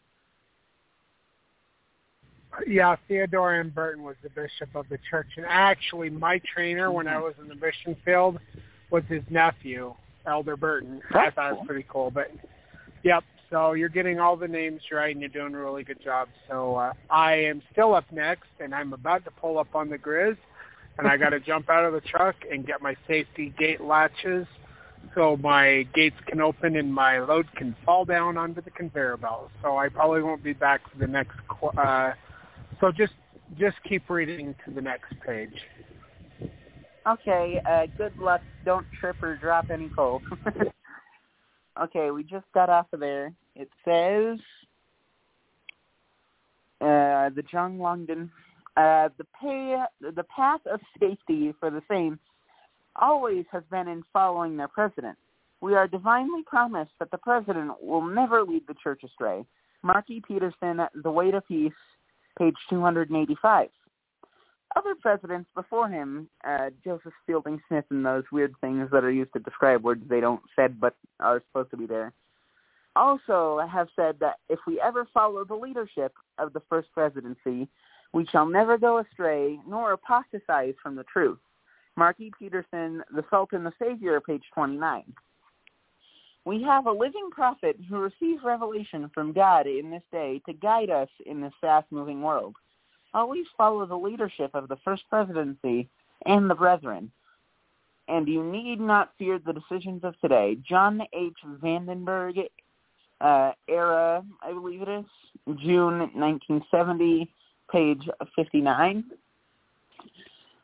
Yeah, Theodore M. Burton was the bishop of the church, and actually, my trainer when I mm-hmm. was in the mission field was his nephew, Elder Burton. That's I thought it was pretty cool. But yep, so you're getting all the names right, and you're doing a really good job. So uh, I am still up next, and I'm about to pull up on the Grizz, and I got to (laughs) jump out of the truck and get my safety gate latches so my gates can open and my load can fall down onto the conveyor belt. So I probably won't be back for the next. Uh, so just just keep reading to the next page. Okay. Uh, good luck. Don't trip or drop any coal. (laughs) okay, we just got off of there. It says uh, the John Longden. Uh, the pay, the path of safety for the same always has been in following their president. We are divinely promised that the president will never lead the church astray. Marky Peterson, The Way to Peace, page 285. Other presidents before him, uh, Joseph Fielding Smith and those weird things that are used to describe words they don't said but are supposed to be there, also have said that if we ever follow the leadership of the first presidency, we shall never go astray nor apostatize from the truth. Marky e. Peterson, The Salt and the Savior, page 29. We have a living prophet who receives revelation from God in this day to guide us in this fast-moving world. Always follow the leadership of the First Presidency and the Brethren. And you need not fear the decisions of today. John H. Vandenberg, uh, era, I believe it is, June 1970, page 59.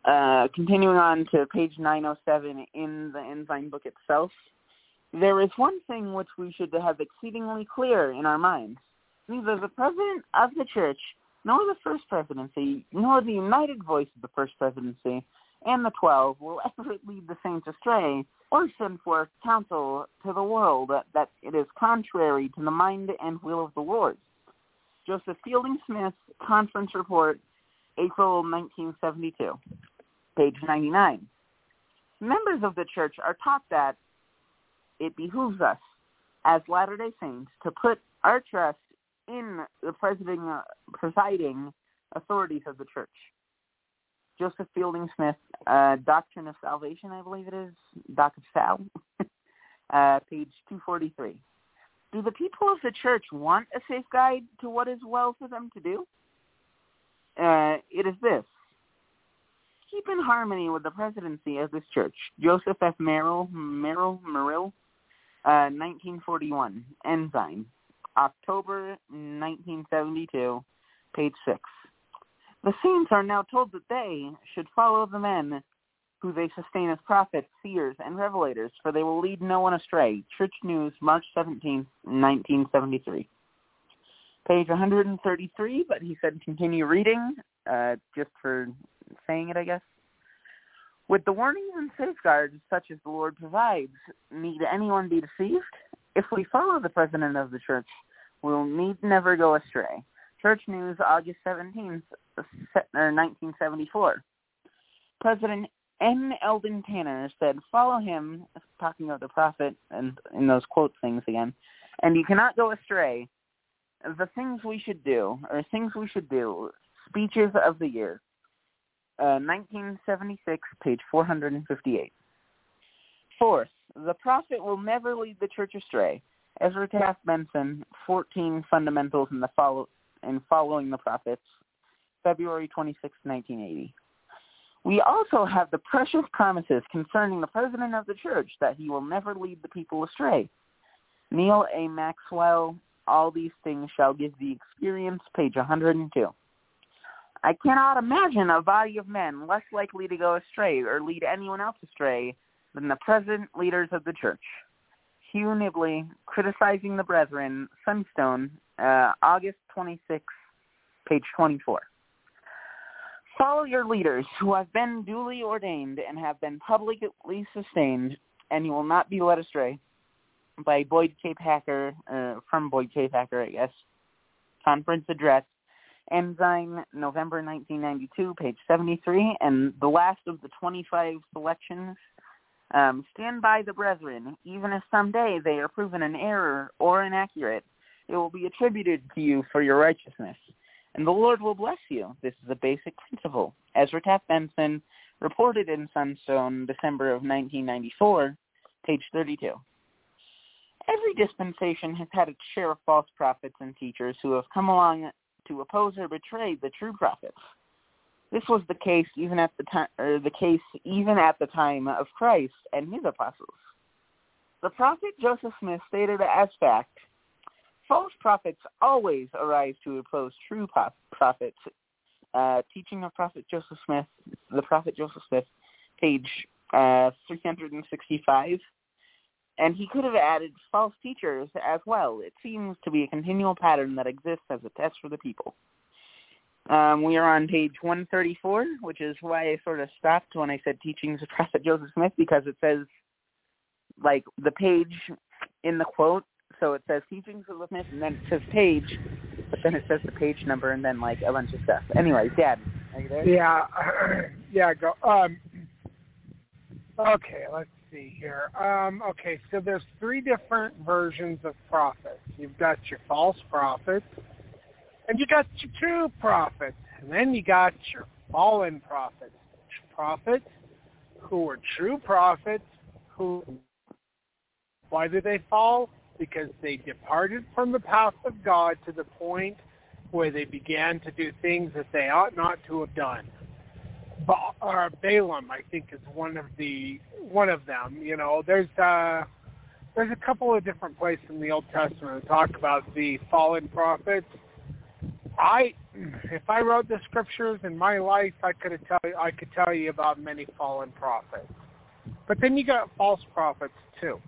Uh, continuing on to page 907 in the Ensign book itself, there is one thing which we should have exceedingly clear in our minds. Neither the president of the church, nor the first presidency, nor the united voice of the first presidency and the twelve will (laughs) ever lead the saints astray or send forth counsel to the world that, that it is contrary to the mind and will of the Lord. Joseph Fielding Smith, Conference Report, April 1972 page 99. Members of the church are taught that it behooves us as Latter-day Saints to put our trust in the presiding, uh, presiding authorities of the church. Joseph Fielding Smith, uh, Doctrine of Salvation, I believe it is, Doc of Sal, (laughs) uh, page 243. Do the people of the church want a safe guide to what is well for them to do? Uh, it is this keep in harmony with the presidency of this church. Joseph F. Merrill, Merrill, Merrill, uh, 1941, Ensign, October 1972, page 6. The saints are now told that they should follow the men who they sustain as prophets, seers, and revelators, for they will lead no one astray. Church News, March 17, 1973. Page 133, but he said continue reading, uh, just for saying it, I guess. With the warnings and safeguards such as the Lord provides, need anyone be deceived? If we follow the president of the church, we'll need never go astray. Church News, August 17th, 1974. President N. Eldon Tanner said, follow him, talking of the prophet and in those quote things again, and you cannot go astray. The things we should do, or things we should do, speeches of the year. 1976, uh, page 458. Fourth, the prophet will never lead the church astray. Ezra Taft Benson, 14 Fundamentals in the follow in Following the Prophets, February 26, 1980. We also have the precious promises concerning the president of the church that he will never lead the people astray. Neal A. Maxwell, All These Things Shall Give the Experience, page 102. I cannot imagine a body of men less likely to go astray or lead anyone else astray than the present leaders of the church. Hugh Nibley, Criticizing the Brethren, Sunstone, uh, August 26, page 24. Follow your leaders who have been duly ordained and have been publicly sustained, and you will not be led astray. By Boyd K. Packer, uh, from Boyd K. Packer, I guess. Conference address Ensign, November 1992, page 73, and the last of the 25 selections. Um, stand by the brethren, even if someday they are proven an error or inaccurate, it will be attributed to you for your righteousness, and the Lord will bless you. This is a basic principle. Ezra Taft Benson reported in Sunstone, December of 1994, page 32. Every dispensation has had its share of false prophets and teachers who have come along to oppose or betray the true prophets. This was the case even at the time, or the case even at the time of Christ and his apostles. The prophet Joseph Smith stated as fact, false prophets always arise to oppose true prophets. Uh, teaching of Prophet Joseph Smith, the Prophet Joseph Smith, page uh, 365 and he could have added false teachers as well. It seems to be a continual pattern that exists as a test for the people. Um, we are on page 134, which is why I sort of stopped when I said teachings of Prophet Joseph Smith, because it says, like, the page in the quote, so it says teachings of Smith, and then it says page, but then it says the page number, and then, like, a bunch of stuff. Anyway, Dad, are you there? Yeah, (clears throat) yeah, go. Um, okay, let's see here. Um, okay, so there's three different versions of prophets. You've got your false prophets, and you got your true prophets, and then you got your fallen prophets. Prophets who were true prophets, who why did they fall? Because they departed from the path of God to the point where they began to do things that they ought not to have done ba- or Balaam, I think, is one of the one of them. You know, there's uh, there's a couple of different places in the Old Testament that talk about the fallen prophets. I, if I wrote the scriptures in my life, I could tell you, I could tell you about many fallen prophets. But then you got false prophets too,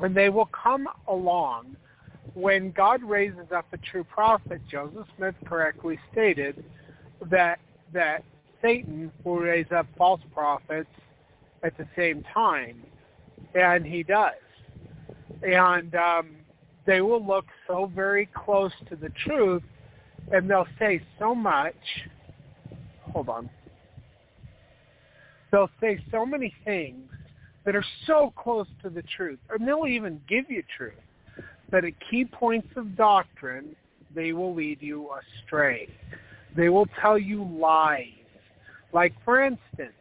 and they will come along when God raises up a true prophet. Joseph Smith correctly stated that that Satan will raise up false prophets at the same time, and he does. And um, they will look so very close to the truth, and they'll say so much. Hold on. They'll say so many things that are so close to the truth, and they'll even give you truth. But at key points of doctrine, they will lead you astray. They will tell you lies like, for instance,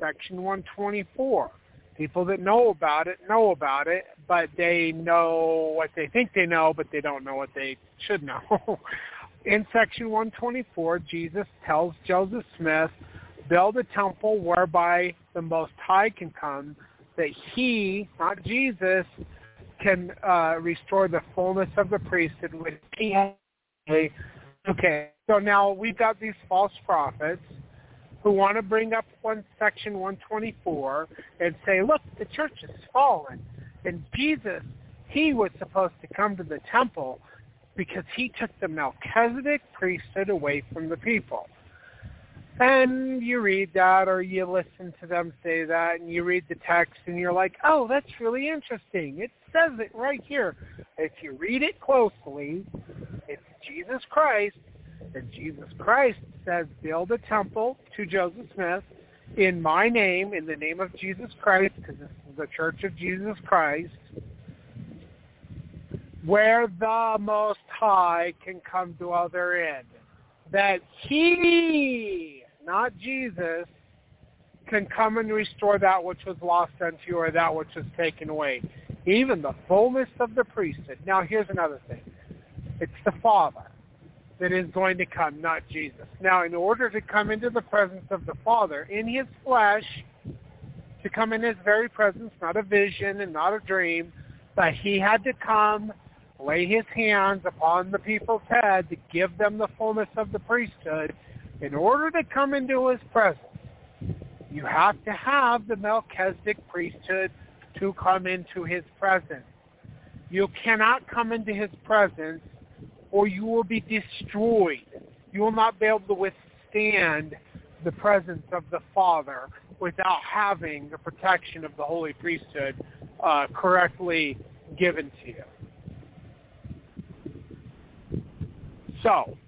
Section 124. People that know about it know about it, but they know what they think they know, but they don't know what they should know. (laughs) In Section 124, Jesus tells Joseph Smith, build a temple whereby the Most High can come, that he, not Jesus, can uh, restore the fullness of the priesthood with Okay, so now we've got these false prophets who want to bring up one section 124 and say, look, the church has fallen. And Jesus, he was supposed to come to the temple because he took the Melchizedek priesthood away from the people. And you read that or you listen to them say that and you read the text and you're like, oh, that's really interesting. It says it right here. If you read it closely, it's Jesus Christ. And Jesus Christ says, build a temple to Joseph Smith in my name, in the name of Jesus Christ, because this is the Church of Jesus Christ, where the Most High can come to other end. That he not Jesus, can come and restore that which was lost unto you or that which was taken away. Even the fullness of the priesthood. Now here's another thing. It's the Father that is going to come, not Jesus. Now in order to come into the presence of the Father in his flesh, to come in his very presence, not a vision and not a dream, but he had to come, lay his hands upon the people's head to give them the fullness of the priesthood in order to come into his presence, you have to have the Melchizedek priesthood to come into his presence. You cannot come into his presence or you will be destroyed. You will not be able to withstand the presence of the Father without having the protection of the Holy Priesthood uh, correctly given to you. So,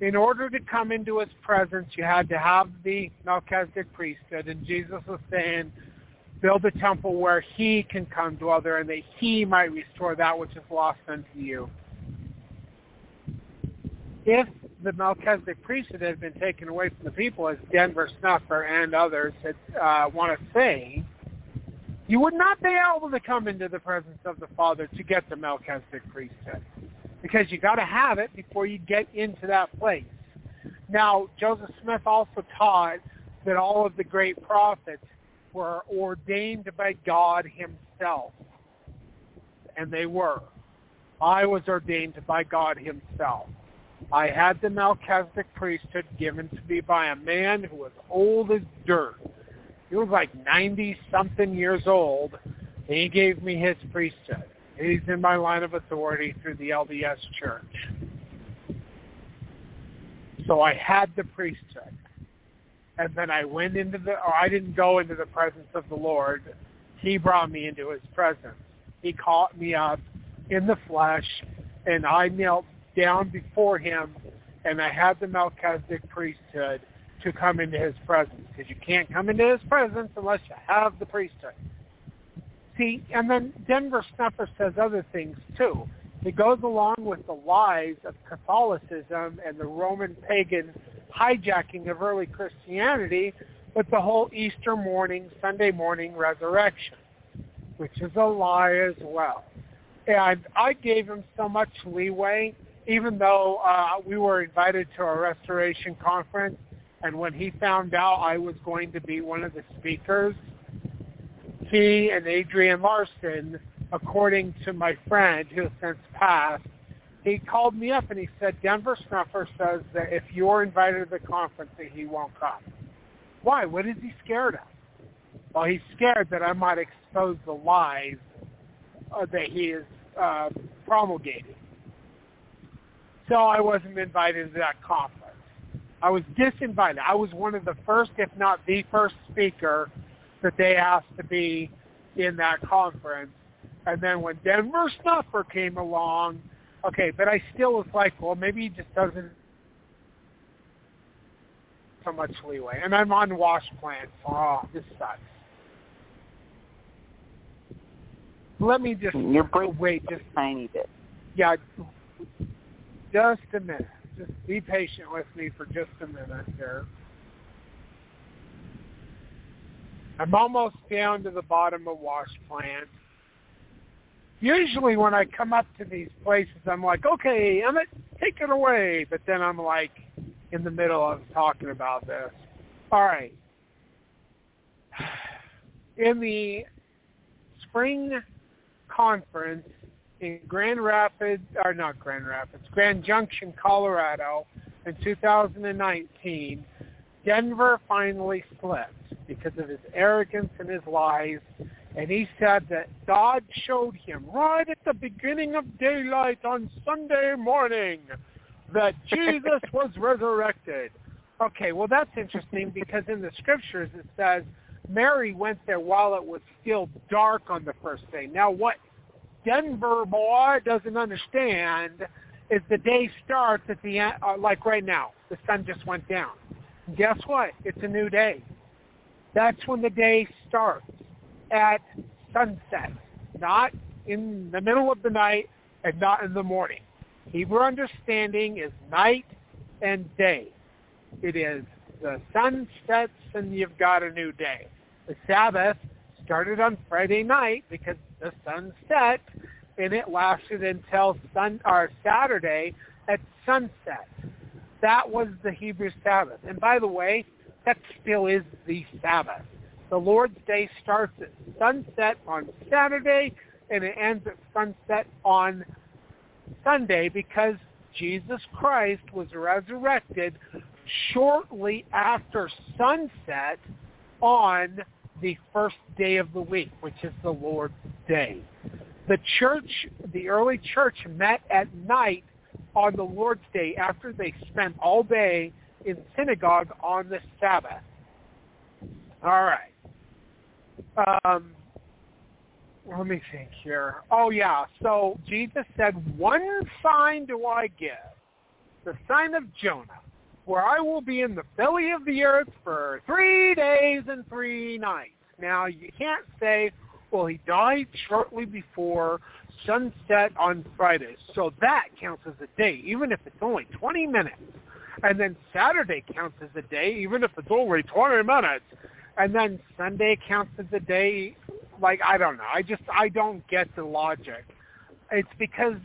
in order to come into his presence, you had to have the Melchizedek priesthood. And Jesus was saying, build a temple where he can come dwell there and that he might restore that which is lost unto you. If the Melchizedek priesthood had been taken away from the people, as Denver Snuffer and others had, uh, want to say, you would not be able to come into the presence of the Father to get the Melchizedek priesthood because you got to have it before you get into that place. Now, Joseph Smith also taught that all of the great prophets were ordained by God himself. And they were. I was ordained by God himself. I had the Melchizedek priesthood given to me by a man who was old as dirt. He was like 90-something years old, and he gave me his priesthood. He's in my line of authority through the LDS church. So I had the priesthood. And then I went into the, or I didn't go into the presence of the Lord. He brought me into his presence. He caught me up in the flesh, and I knelt down before him, and I had the Melchizedek priesthood to come into his presence. Because you can't come into his presence unless you have the priesthood. See, and then Denver Snuffer says other things too. It goes along with the lies of Catholicism and the Roman pagan hijacking of early Christianity with the whole Easter morning, Sunday morning resurrection, which is a lie as well. And I gave him so much leeway, even though uh, we were invited to a restoration conference, and when he found out I was going to be one of the speakers, he and Adrian Larsen, according to my friend who has since passed, he called me up and he said, Denver Snuffer says that if you're invited to the conference that he won't come. Why? What is he scared of? Well, he's scared that I might expose the lies uh, that he is uh, promulgating. So I wasn't invited to that conference. I was disinvited. I was one of the first, if not the first speaker that they asked to be in that conference. And then when Denver Snuffer came along, okay, but I still was like, well, maybe he just doesn't so much leeway. And I'm on wash plants. Oh, this sucks. Let me just You're wait just a tiny bit. Yeah, just a minute. Just be patient with me for just a minute here. I'm almost down to the bottom of wash plant. Usually when I come up to these places, I'm like, okay, Emmett, take it away. But then I'm like in the middle of talking about this. All right. (sighs) In the spring conference in Grand Rapids, or not Grand Rapids, Grand Junction, Colorado in 2019, Denver finally slipped because of his arrogance and his lies. And he said that God showed him right at the beginning of daylight on Sunday morning that (laughs) Jesus was resurrected. Okay, well that's interesting because in the scriptures it says Mary went there while it was still dark on the first day. Now what Denver boy doesn't understand is the day starts at the end, uh, like right now. The sun just went down. Guess what? It's a new day. That's when the day starts at sunset, not in the middle of the night and not in the morning. Hebrew understanding is night and day. It is the sun sets and you've got a new day. The Sabbath started on Friday night because the sun set and it lasted until sun or Saturday at sunset. That was the Hebrew Sabbath. And by the way, that still is the Sabbath. The Lord's Day starts at sunset on Saturday and it ends at sunset on Sunday because Jesus Christ was resurrected shortly after sunset on the first day of the week, which is the Lord's Day. The church, the early church met at night on the Lord's Day after they spent all day in synagogue on the Sabbath. All right. Um, let me think here. Oh yeah, so Jesus said, "One sign do I give, the sign of Jonah, where I will be in the belly of the earth for three days and three nights." Now you can't say, "Well, he died shortly before sunset on Friday, so that counts as a day, even if it's only 20 minutes." And then Saturday counts as a day, even if it's only 20 minutes. And then Sunday counts as a day like I don't know. I just I don't get the logic. It's because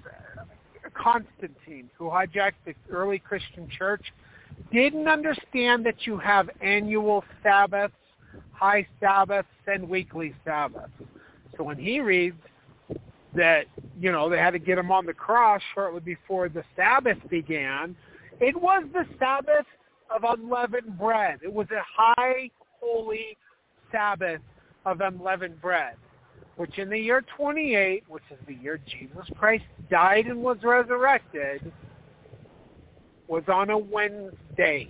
Constantine, who hijacked the early Christian church, didn't understand that you have annual Sabbaths, high Sabbaths, and weekly Sabbaths. So when he reads that, you know, they had to get him on the cross shortly before the Sabbath began, it was the Sabbath of unleavened bread. It was a high holy Sabbath of unleavened bread, which in the year 28, which is the year Jesus Christ died and was resurrected, was on a Wednesday.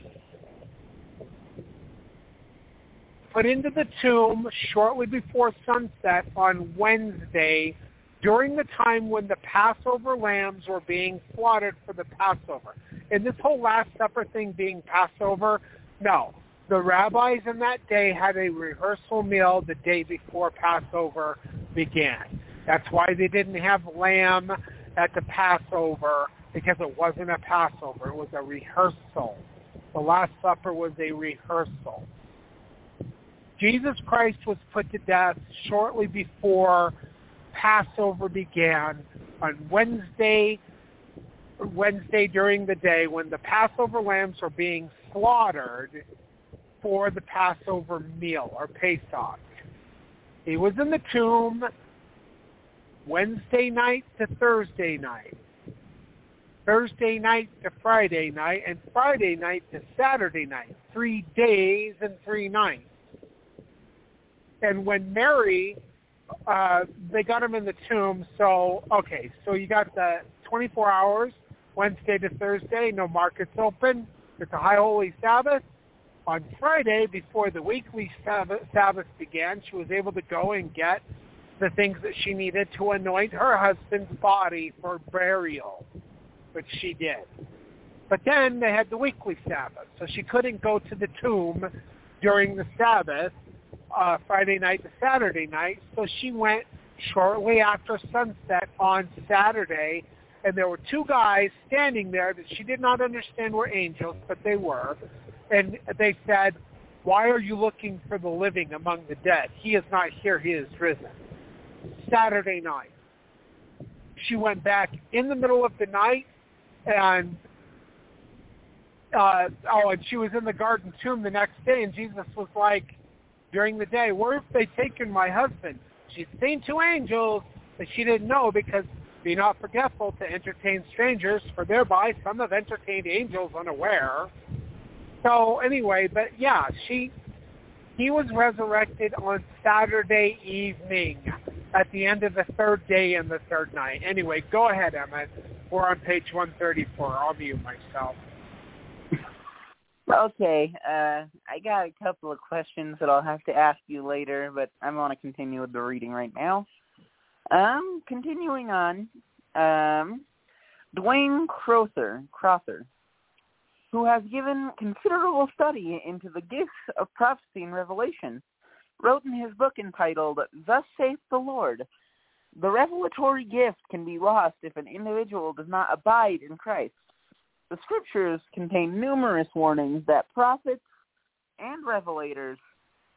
Put into the tomb shortly before sunset on Wednesday during the time when the Passover lambs were being slaughtered for the Passover. And this whole Last Supper thing being Passover, no the rabbis in that day had a rehearsal meal the day before Passover began. That's why they didn't have lamb at the Passover because it wasn't a Passover. It was a rehearsal. The Last Supper was a rehearsal. Jesus Christ was put to death shortly before Passover began on Wednesday, Wednesday during the day when the Passover lambs were being slaughtered for the Passover meal or Pesach. He was in the tomb Wednesday night to Thursday night, Thursday night to Friday night, and Friday night to Saturday night. Three days and three nights. And when Mary, uh, they got him in the tomb, so, okay, so you got the 24 hours, Wednesday to Thursday, no markets open. It's a high holy Sabbath on Friday, before the weekly Sabbath, Sabbath began, she was able to go and get the things that she needed to anoint her husband's body for burial, which she did. But then they had the weekly Sabbath, so she couldn't go to the tomb during the Sabbath, uh, Friday night to Saturday night, so she went shortly after sunset on Saturday, and there were two guys standing there that she did not understand were angels, but they were, and they said, why are you looking for the living among the dead? He is not here. He is risen. Saturday night. She went back in the middle of the night and uh, oh, and she was in the garden tomb the next day, and Jesus was like, during the day, where have they taken my husband? She's seen two angels, but she didn't know because be not forgetful to entertain strangers, for thereby some have entertained angels unaware. So anyway, but yeah, she he was resurrected on Saturday evening at the end of the third day and the third night. Anyway, go ahead, Emmett. We're on page 134. I'll mute myself. Okay, uh, I got a couple of questions that I'll have to ask you later, but I want to continue with the reading right now. Um, continuing on, um, Duane Crother, Crother, who has given considerable study into the gifts of prophecy and revelation, wrote in his book entitled Thus Saith the Lord, the revelatory gift can be lost if an individual does not abide in Christ. The scriptures contain numerous warnings that prophets and revelators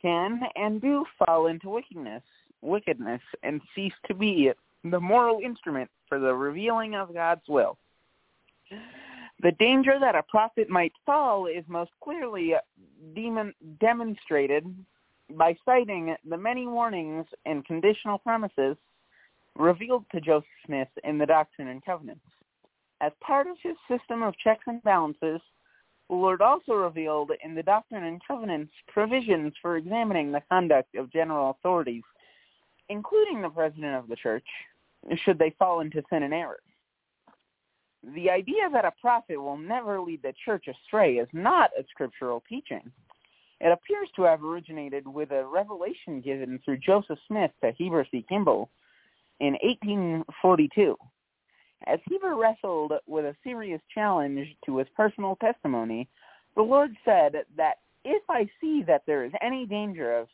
can and do fall into wickedness, wickedness and cease to be the moral instrument for the revealing of God's will. The danger that a prophet might fall is most clearly demon, demonstrated by citing the many warnings and conditional promises revealed to Joseph Smith in the Doctrine and Covenants. As part of his system of checks and balances, the Lord also revealed in the Doctrine and Covenants provisions for examining the conduct of general authorities, including the President of the Church, should they fall into sin and error. The idea that a prophet will never lead the church astray is not a scriptural teaching. It appears to have originated with a revelation given through Joseph Smith to Heber C. Kimball in 1842. As Heber wrestled with a serious challenge to his personal testimony, the Lord said that if I see that there is any danger of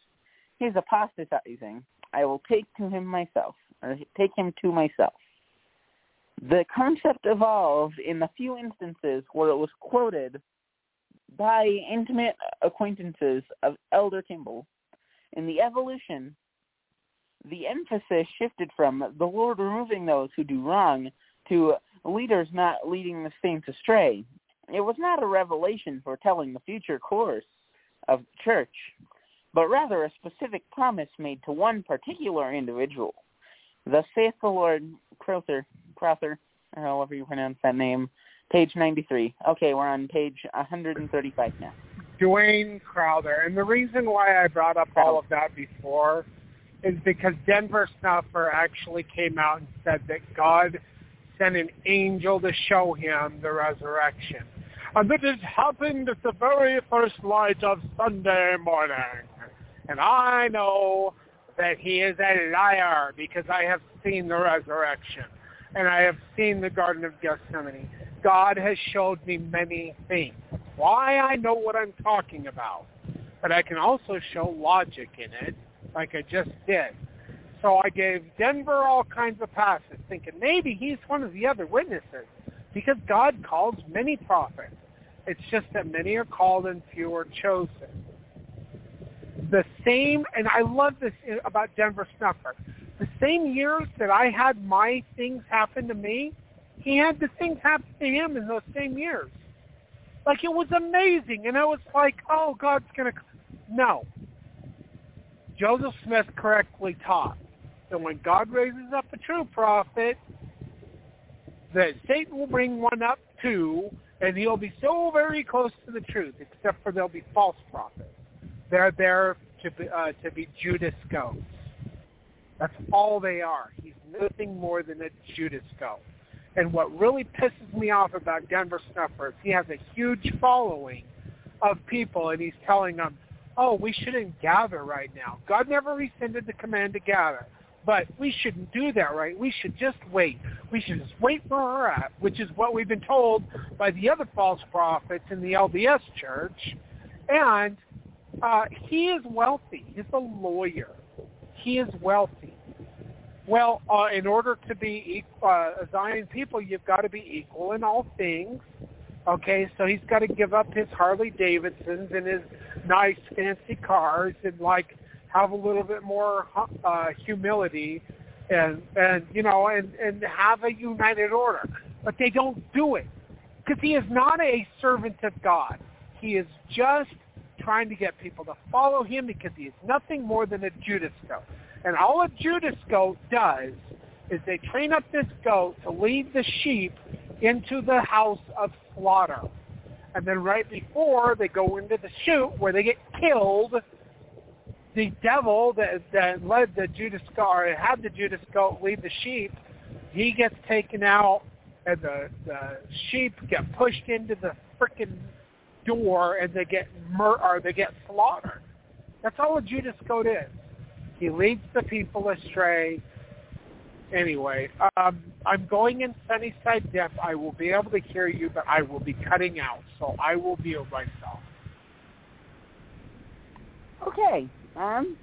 his apostatizing, I will take to him myself, or take him to myself. The concept evolved in the few instances where it was quoted by intimate acquaintances of Elder Kimball. In the evolution, the emphasis shifted from the Lord removing those who do wrong to leaders not leading the saints astray. It was not a revelation foretelling the future course of the church, but rather a specific promise made to one particular individual. Thus saith the Lord, Crowther, Crowther, or however you pronounce that name, page 93. Okay, we're on page 135 now. Duane Crowther. And the reason why I brought up all of that before is because Denver Snuffer actually came out and said that God sent an angel to show him the resurrection. And this happened at the very first light of Sunday morning. And I know that he is a liar because I have seen the resurrection and I have seen the Garden of Gethsemane. God has showed me many things. Why I know what I'm talking about. But I can also show logic in it, like I just did. So I gave Denver all kinds of passes, thinking maybe he's one of the other witnesses, because God calls many prophets. It's just that many are called and few are chosen. The same, and I love this about Denver Snuffer. The same years that I had my things happen to me, he had the things happen to him in those same years. Like it was amazing, and I was like, "Oh, God's gonna." No, Joseph Smith correctly taught that when God raises up a true prophet, that Satan will bring one up too, and he'll be so very close to the truth, except for there'll be false prophets. They're there to be, uh, to be Judas goats. That's all they are. He's nothing more than a Judas goat. And what really pisses me off about Denver Snuffer is he has a huge following of people, and he's telling them, oh, we shouldn't gather right now. God never rescinded the command to gather. But we shouldn't do that, right? We should just wait. We should just wait we're at, which is what we've been told by the other false prophets in the LDS church. And uh, he is wealthy. He's a lawyer. He is wealthy. Well, uh, in order to be uh, a Zion people, you've got to be equal in all things. Okay, so he's got to give up his Harley Davidsons and his nice fancy cars and like have a little bit more uh, humility and and you know and and have a united order. But they don't do it because he is not a servant of God. He is just trying to get people to follow him because he is nothing more than a Judas goat. And all a Judas goat does is they train up this goat to lead the sheep into the house of slaughter. And then right before they go into the chute where they get killed, the devil that, that led the Judas or had the Judas goat lead the sheep, he gets taken out and the, the sheep get pushed into the freaking door and they get mur- or they get slaughtered. That's all a Judas goat is. He leads the people astray. Anyway, um, I'm going in Sunnyside Deaf. I will be able to hear you, but I will be cutting out, so I will mute myself. Okay. Um.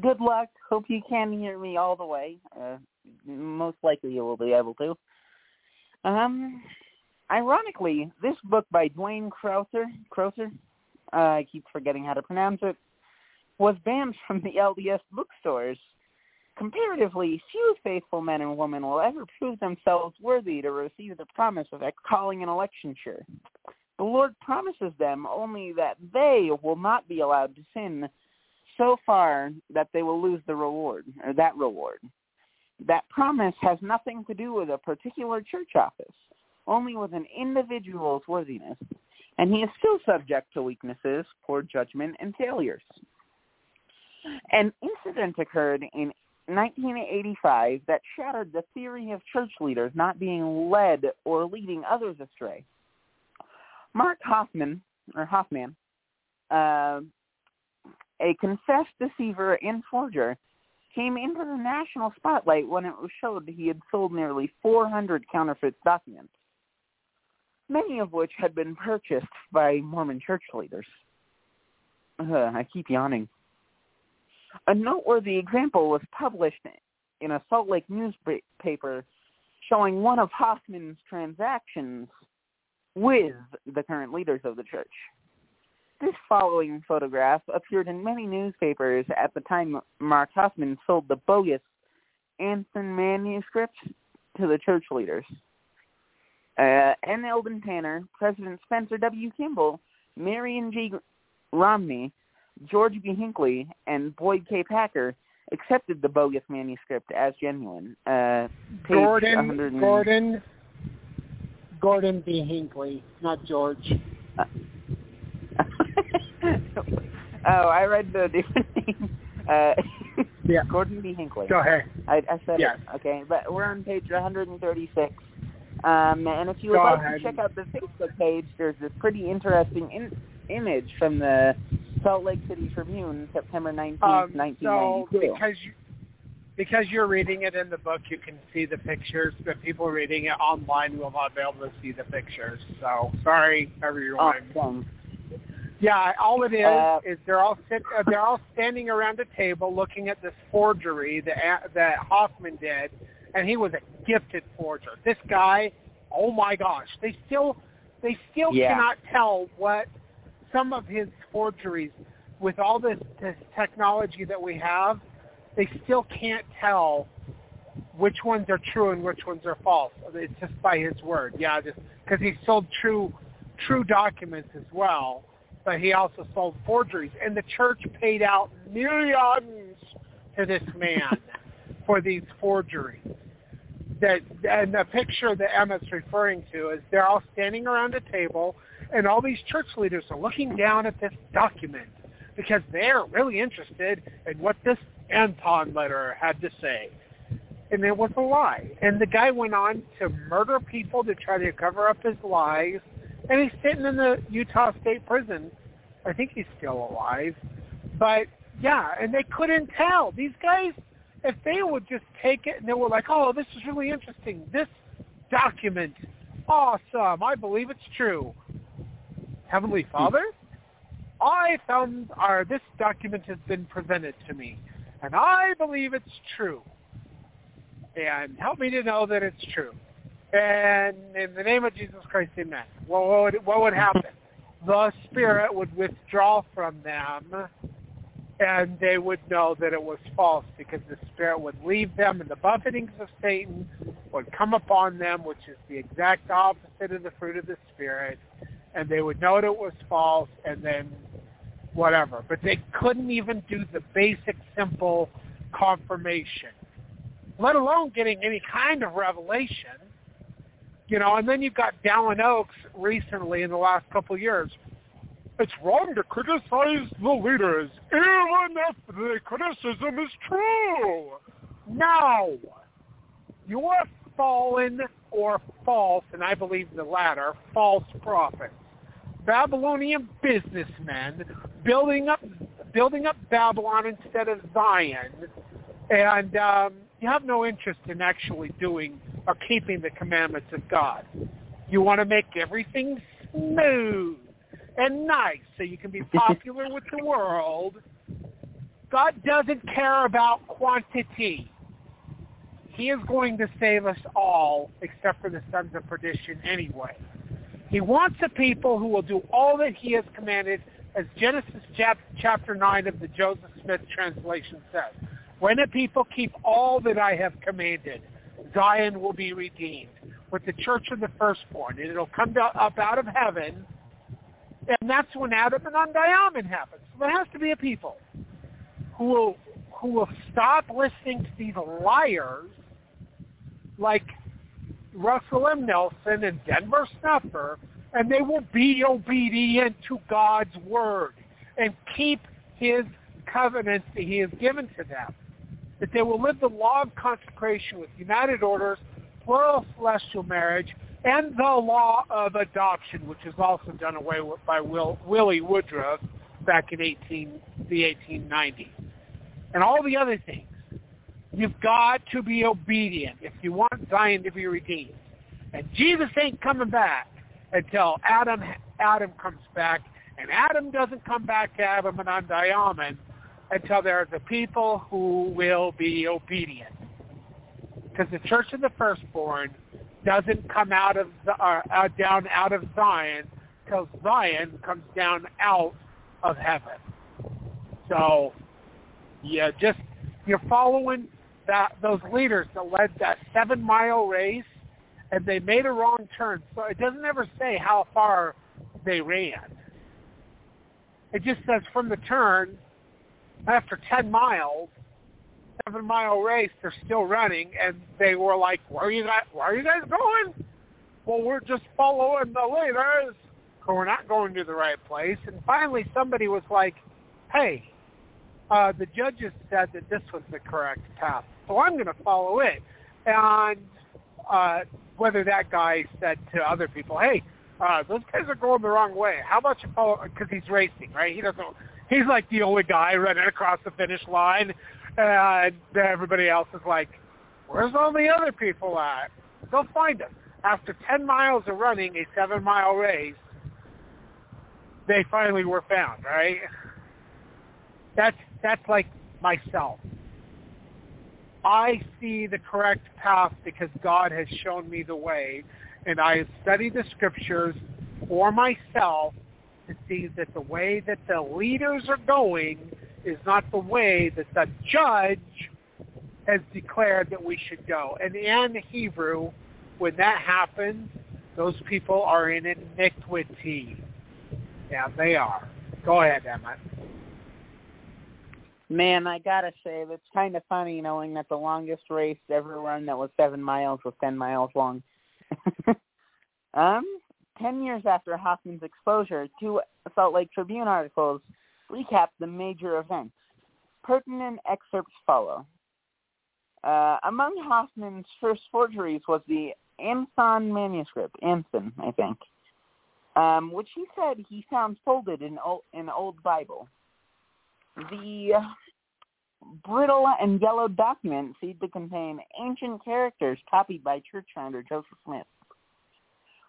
Good luck. Hope you can hear me all the way. Uh, most likely you will be able to. Um. Ironically, this book by Duane Crowther, Crowther, uh, I keep forgetting how to pronounce it, was banned from the LDS bookstores. Comparatively, few faithful men and women will ever prove themselves worthy to receive the promise of calling an election sure. The Lord promises them only that they will not be allowed to sin so far that they will lose the reward, or that reward. That promise has nothing to do with a particular church office, only with an individual's worthiness, and he is still subject to weaknesses, poor judgment, and failures. An incident occurred in 1985 that shattered the theory of church leaders not being led or leading others astray. Mark Hofmann, or Hofmann, uh, a confessed deceiver and forger, came into the national spotlight when it was showed he had sold nearly 400 counterfeit documents, many of which had been purchased by Mormon church leaders. Uh, I keep yawning. A noteworthy example was published in a Salt Lake newspaper showing one of Hofmann's transactions with the current leaders of the church. This following photograph appeared in many newspapers at the time Mark Hofmann sold the bogus Anson manuscript to the church leaders. Uh, N. Eldon Tanner, President Spencer W. Kimball, Marion G. Romney, George B. Hinckley and Boyd K. Packer accepted the bogus manuscript as genuine. Uh, Gordon, 100 Gordon, Gordon B. Hinckley, not George. Uh, oh, I read the different (laughs) name. Uh, yeah. Gordon B. Hinckley. Go ahead. I, I said it. Okay, but we're on page 136. Um, and if you would Go like ahead. to check out the Facebook page, there's this pretty interesting in- image from the Salt Lake City Tribune, September 19th, Um, 1992. so because you, because you're reading it in the book, you can see the pictures, but people reading it online will not be able to see the pictures. So sorry, everyone. Awesome. Yeah, all it is Uh, is they're all sit, uh, they're all standing around a table looking at this forgery that that Hofmann did, and he was a gifted forger. This guy, oh my gosh, they still they still Yeah. cannot tell what some of his forgeries with all this, this technology that we have, they still can't tell which ones are true and which ones are false. It's just by his word. Yeah, just because he sold true true documents as well, but he also sold forgeries, and the church paid out millions to this man (laughs) for these forgeries. That and the picture that Emma's referring to is they're all standing around a table, and all these church leaders are looking down at this document because they're really interested in what this Anton letter had to say. And it was a lie. And the guy went on to murder people to try to cover up his lies. And he's sitting in the Utah State Prison. I think he's still alive. But yeah, and they couldn't tell. These guys, if they would just take it and they were like, oh, this is really interesting. This document, awesome. I believe it's true. Heavenly hmm. Father, I found our this document has been presented to me, and I believe it's true. And help me to know that it's true. And in the name of Jesus Christ, Amen. What would, what would happen? (laughs) the Spirit would withdraw from them, and they would know that it was false because the Spirit would leave them, and the buffetings of Satan would come upon them, which is the exact opposite of the fruit of the Spirit, and they would know that it was false, and then whatever. But they couldn't even do the basic, simple confirmation, let alone getting any kind of revelation. You know, and then you've got Dallin Oaks recently in the last couple of years. It's wrong to criticize the leaders, even if the criticism is true. No. You are fallen or false, and I believe the latter, false prophets. Babylonian businessmen building up building up Babylon instead of Zion, and um, you have no interest in actually doing or keeping the commandments of God. You want to make everything smooth and nice so you can be (laughs) popular with the world. God doesn't care about quantity. He is going to save us all except for the sons of perdition anyway. He wants a people who will do all that he has commanded as Genesis chapter 9 of the Joseph Smith translation says. When the people keep all that I have commanded, Zion will be redeemed with the church of the firstborn, and it'll come up out of heaven, and that's when Adam-ondi-Ahman happens. So there has to be a people who will who will stop listening to these liars like Russell M. Nelson and Denver Snuffer, and they will be obedient to God's word and keep his covenants that he has given to them. That they will live the law of consecration with united orders, plural celestial marriage, and the law of adoption, which is also done away with by Will, Willie Woodruff back in 18, the 1890s. And all the other things. You've got to be obedient if you want Zion to be redeemed. And Jesus ain't coming back until Adam Adam comes back, and Adam doesn't come back to Adam-ondi-Ahman until there's a people who will be obedient. Because the church of the firstborn doesn't come out of uh, down out of Zion till Zion comes down out of heaven. So, yeah, just you're following that those leaders that led that seven mile race and they made a wrong turn. So it doesn't ever say how far they ran. It just says from the turn, after 10 miles, seven mile race, they're still running, and they were like, "Where are you guys? Where are you guys going?" Well, we're just following the leaders. So we're not going to the right place. And finally, somebody was like, "Hey, uh, the judges said that this was the correct path, so I'm going to follow it." And uh, whether that guy said to other people, "Hey, uh, those guys are going the wrong way. How about you follow?" Because he's racing, right? He doesn't. He's like the only guy running across the finish line, and everybody else is like, "Where's all the other people at?" Go find them. After ten miles of running a seven-mile race, they finally were found. Right? That's that's like myself. I see the correct path because God has shown me the way, and I have studied the scriptures for myself to see that the way that the leaders are going is not the way that the judge has declared that we should go. And in Hebrew, when that happens, those people are in iniquity. Yeah, they are. Go ahead, Emma. Man, I gotta say, it's kind of funny knowing that the longest race ever run that was seven miles was ten miles long. (laughs) um, ten years after Hofmann's exposure, two Salt Lake Tribune articles recap the major events. Pertinent excerpts follow. Uh, among Hofmann's first forgeries was the Anson manuscript, Anson, I think, um, which he said he found folded in old, in old Bible. The brittle and yellow document seemed to contain ancient characters copied by church founder Joseph Smith.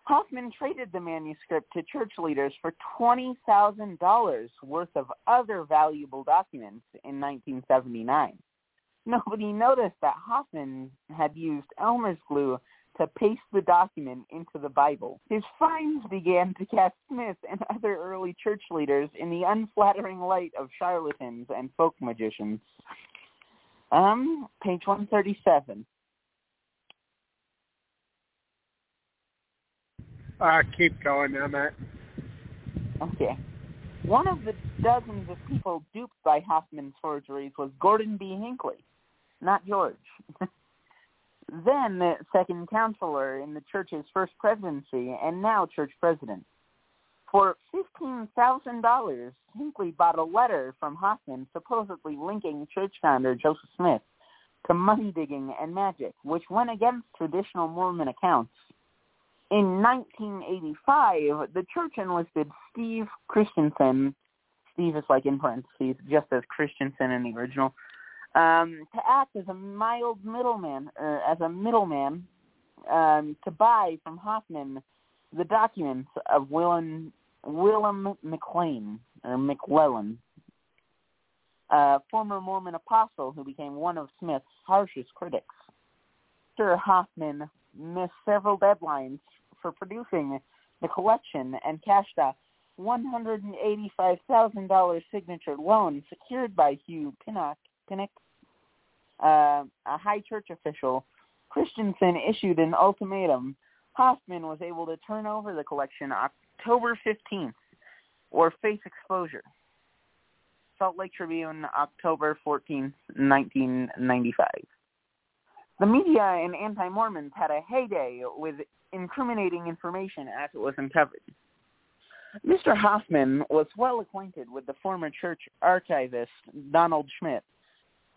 Hofmann traded the manuscript to church leaders for $20,000 worth of other valuable documents in 1979. Nobody noticed that Hofmann had used Elmer's glue to paste the document into the Bible. His finds began to cast Smith and other early church leaders in the unflattering light of charlatans and folk magicians. Um, page 137. Uh, keep going, Emmett. Okay. One of the dozens of people duped by Hofmann's forgeries was Gordon B. Hinckley, not George. (laughs) then the second counselor in the church's first presidency and now church president. For $15,000, Hinckley bought a letter from Hofmann supposedly linking church founder Joseph Smith to money digging and magic, which went against traditional Mormon accounts. In 1985, the church enlisted Steve Christensen, Steve is like in parentheses, just as Christensen in the original, um, to act as a mild middleman, or as a middleman, um, to buy from Hofmann the documents of Willem, Willem McLean, or McLellin, a former Mormon apostle who became one of Smith's harshest critics. Mr. Hofmann missed several deadlines for producing the collection and cashed a $185,000 signature loan secured by Hugh Pinnock, Pinnock uh, a high church official. Christensen issued an ultimatum. Hofmann was able to turn over the collection October 15th or face exposure. Salt Lake Tribune, October 14th, 1995. The media and anti-Mormons had a heyday with incriminating information as it was uncovered. Mr. Hofmann was well acquainted with the former church archivist Donald Schmidt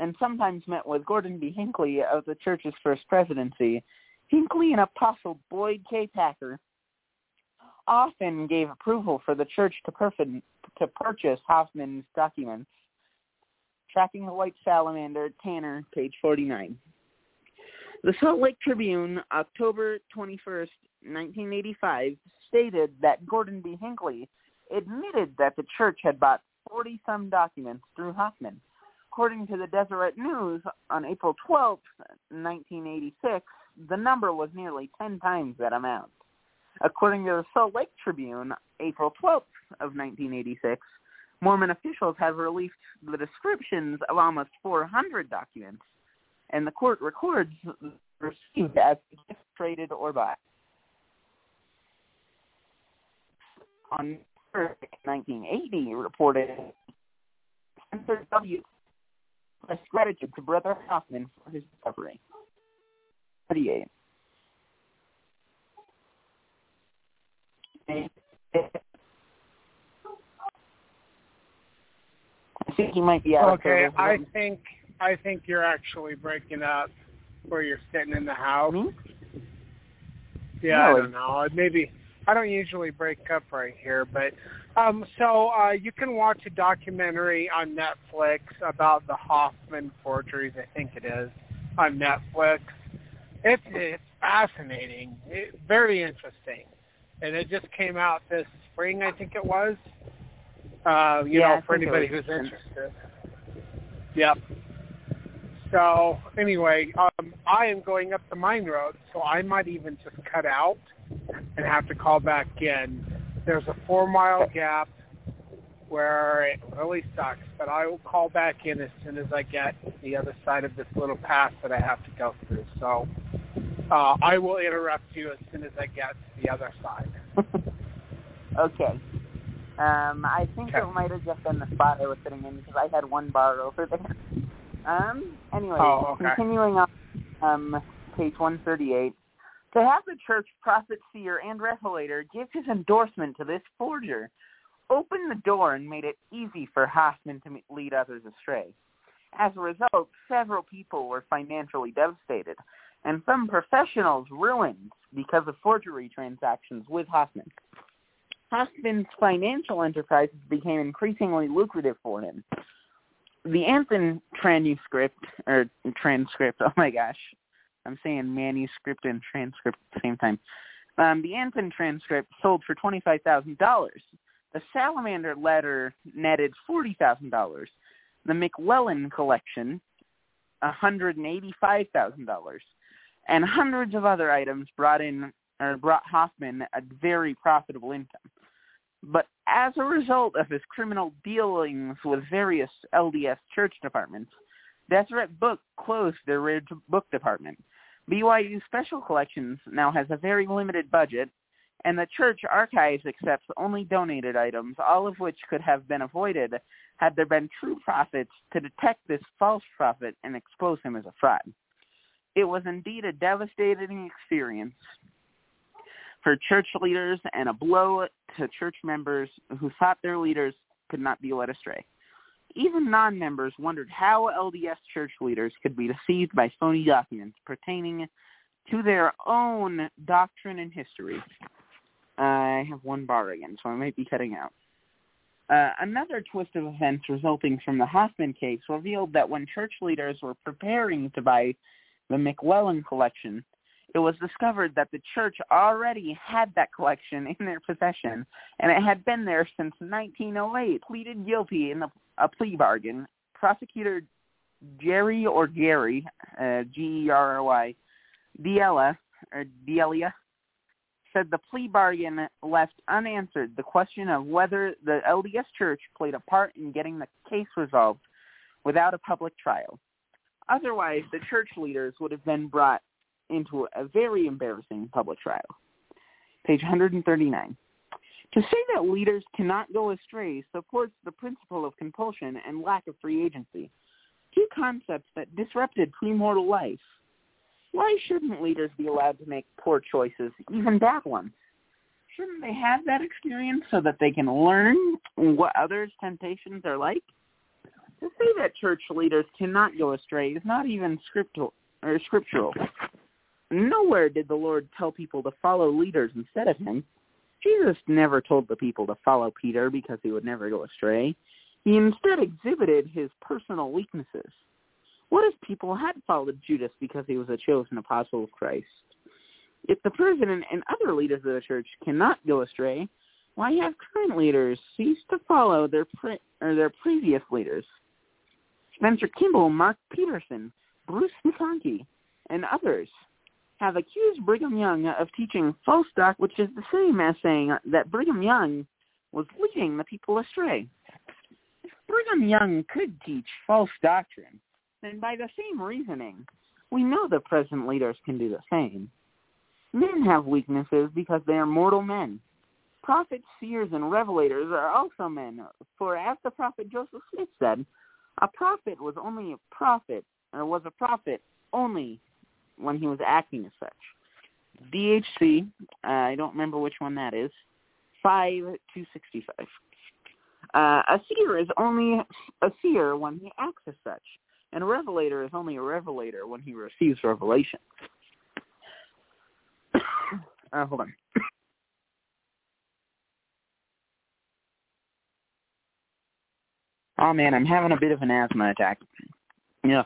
and sometimes met with Gordon B. Hinckley of the church's first presidency. Hinckley and Apostle Boyd K. Packer often gave approval for the church to, perf- to purchase Hofmann's documents. Tracking the White Salamander, Tanner, page 49. The Salt Lake Tribune, October 21st, 1985, stated that Gordon B. Hinckley admitted that the church had bought 40-some documents through Hofmann. According to the Deseret News, on April 12, 1986, the number was nearly 10 times that amount. According to the Salt Lake Tribune, April 12th of 1986, Mormon officials have released the descriptions of almost 400 documents, and the court records received as traded or bought. On 1980, reported Senator W. expressed gratitude to Brother Hofmann for his recovery. 38. I think he might be out Okay, I think I think you're actually breaking up where you're sitting in the house. Me? Yeah, Really? I don't know. Maybe I don't usually break up right here, but um so uh you can watch a documentary on Netflix about the Hofmann forgeries, I think it is, on Netflix. It's it's fascinating. It, very interesting. And it just came out this spring, I think it was. Uh, you Yeah, I know, for anybody who's interested. Yep. So anyway, um, I am going up the mine road, so I might even just cut out and have to call back in. There's a four mile gap where it really sucks, but I will call back in as soon as I get the other side of this little path that I have to go through. So uh, I will interrupt you as soon as I get to the other side. (laughs) okay. Um, I think Okay. it might have just been the spot I was sitting in because I had one bar over there. Um, anyway, Oh, okay. continuing on um, page 138. To have the church prophet, seer, and revelator give his endorsement to this forger opened the door and made it easy for Hofmann to lead others astray. As a result, several people were financially devastated, and some professionals ruined because of forgery transactions with Hofmann. Hofmann's financial enterprises became increasingly lucrative for him. The Anthon transcript, or transcript, (laughs) oh my gosh, I'm saying manuscript and transcript at the same time. Um, the Anthon transcript sold for $25,000. The Salamander letter netted $40,000. The McLellin collection, $185,000. And hundreds of other items brought in or brought Hofmann a very profitable income. But as a result of his criminal dealings with various LDS church departments, Deseret Book closed their Ridge book department. BYU Special Collections now has a very limited budget, and the church archives accepts only donated items, all of which could have been avoided had there been true prophets to detect this false prophet and expose him as a fraud. It was indeed a devastating experience for church leaders and a blow to church members who thought their leaders could not be led astray. Even non-members wondered how LDS church leaders could be deceived by phony documents pertaining to their own doctrine and history. I have one bar again, so I might be cutting out. Uh, another twist of events resulting from the Hofmann case revealed that when church leaders were preparing to buy the McLellin collection, it was discovered that the church already had that collection in their possession, and it had been there since 1908. Pleaded guilty in a plea bargain. Prosecutor Jerry or Gary, uh, G-E-R-R-Y, or said the plea bargain left unanswered the question of whether the LDS Church played a part in getting the case resolved without a public trial. Otherwise, the church leaders would have been brought into a very embarrassing public trial. Page 139. To say that leaders cannot go astray supports the principle of compulsion and lack of free agency, two concepts that disrupted premortal life. Why shouldn't leaders be allowed to make poor choices, even bad ones? Shouldn't they have that experience so that they can learn what others' temptations are like? To say that church leaders cannot go astray is not even scriptural. Scriptural. Nowhere did the Lord tell people to follow leaders instead of him. Jesus never told the people to follow Peter because he would never go astray. He instead exhibited his personal weaknesses. What if people had followed Judas because he was a chosen apostle of Christ? If the president and other leaders of the church cannot go astray, why have current leaders cease to follow their pre- or their previous leaders? Spencer Kimball, Mark Petersen, Bruce McConkie, and others have accused Brigham Young of teaching false doctrine, which is the same as saying that Brigham Young was leading the people astray. If Brigham Young could teach false doctrine, then by the same reasoning, we know the present leaders can do the same. Men have weaknesses because they are mortal men. Prophets, seers, and revelators are also men, for as the prophet Joseph Smith said, a prophet was only a prophet, or was a prophet only when he was acting as such. DHC, uh, I don't remember which one that is, 5 to 65. Uh, a seer is only a seer when he acts as such, and a revelator is only a revelator when he receives revelation. (coughs) uh, hold on. (coughs) oh man, I'm having a bit of an asthma attack. Yeah.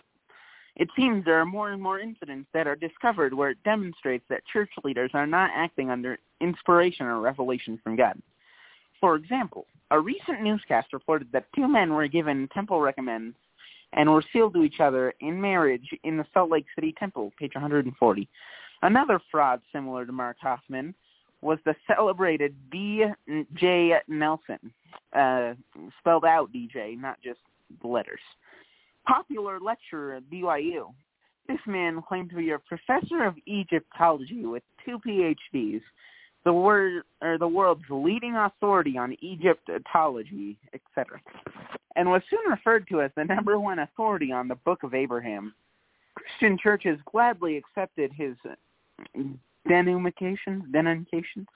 It seems there are more and more incidents that are discovered where it demonstrates that church leaders are not acting under inspiration or revelation from God. For example, a recent newscast reported that two men were given temple recommends and were sealed to each other in marriage in the Salt Lake City Temple, page 140. Another fraud similar to Mark Hofmann was the celebrated D.J. Nelson, uh, spelled out DJ, not just the letters popular lecturer at BYU. This man claimed to be a professor of Egyptology with two PhDs, the word or the world's leading authority on Egyptology, etc., and was soon referred to as the number one authority on the Book of Abraham. Christian churches gladly accepted his denunciations, denunciations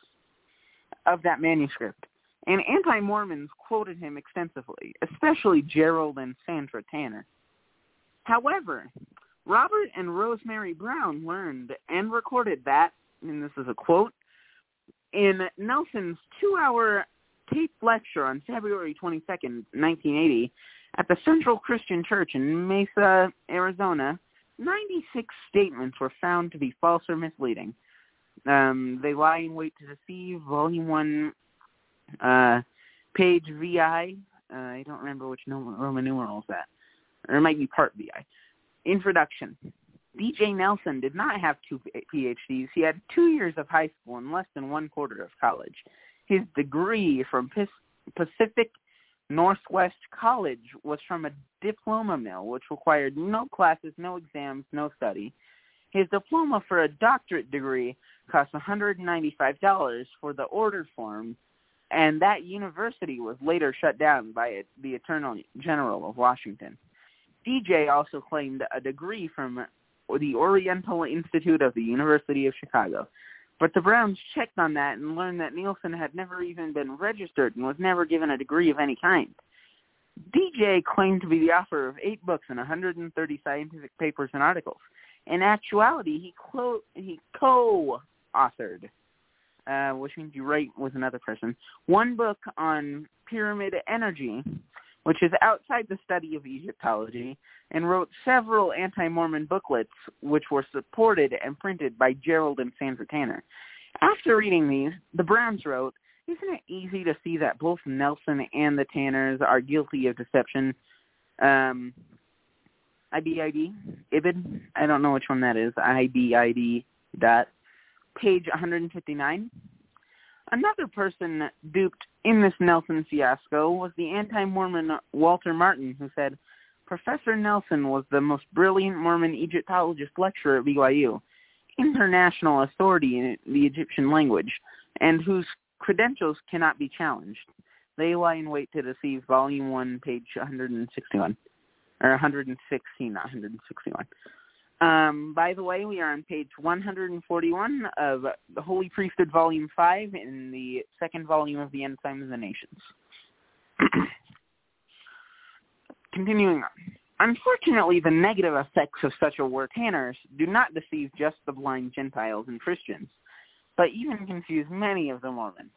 of that manuscript, and anti-Mormons quoted him extensively, especially Jerald and Sandra Tanner. However, Robert and Rosemary Brown learned and recorded that, and this is a quote, in Nelson's two-hour taped lecture on February 22nd, 1980, at the Central Christian Church in Mesa, Arizona, 96 statements were found to be false or misleading. Um, they lie in wait to deceive, Volume 1, uh, page VI. Uh, I don't remember which Roman numeral is that or it might be part BI. Introduction. DJ Nelson did not have two PhDs. He had two years of high school and less than one quarter of college. His degree from Pacific Northwest College was from a diploma mill, which required no classes, no exams, no study. His diploma for a doctorate degree cost $195 for the order form, and that university was later shut down by the Attorney General of Washington. DJ also claimed a degree from the Oriental Institute of the University of Chicago. But the Browns checked on that and learned that Nielsen had never even been registered and was never given a degree of any kind. DJ claimed to be the author of eight books and 130 scientific papers and articles. In actuality, he, clo- he co-authored, uh, which means you write with another person, one book on pyramid energy, which is outside the study of Egyptology, and wrote several anti-Mormon booklets, which were supported and printed by Jerald and Sandra Tanner. After reading these, the Browns wrote, isn't it easy to see that both Nelson and the Tanners are guilty of deception? Um, IBID, IBID, I don't know which one that is, IBID dot, page 159. Another person duped in this Nelson fiasco was the anti-Mormon Walter Martin, who said, Professor Nelson was the most brilliant Mormon Egyptologist lecturer at BYU, international authority in the Egyptian language, and whose credentials cannot be challenged. They lie in wait to deceive, Volume 1, page 161 or 116, not 161. Um, by the way, we are on page 141 of the Holy Priesthood, Volume 5, in the second volume of the End Times of the Nations. (clears throat) Continuing on. Unfortunately, the negative effects of such a war tanners do not deceive just the blind Gentiles and Christians, but even confuse many of the Mormons.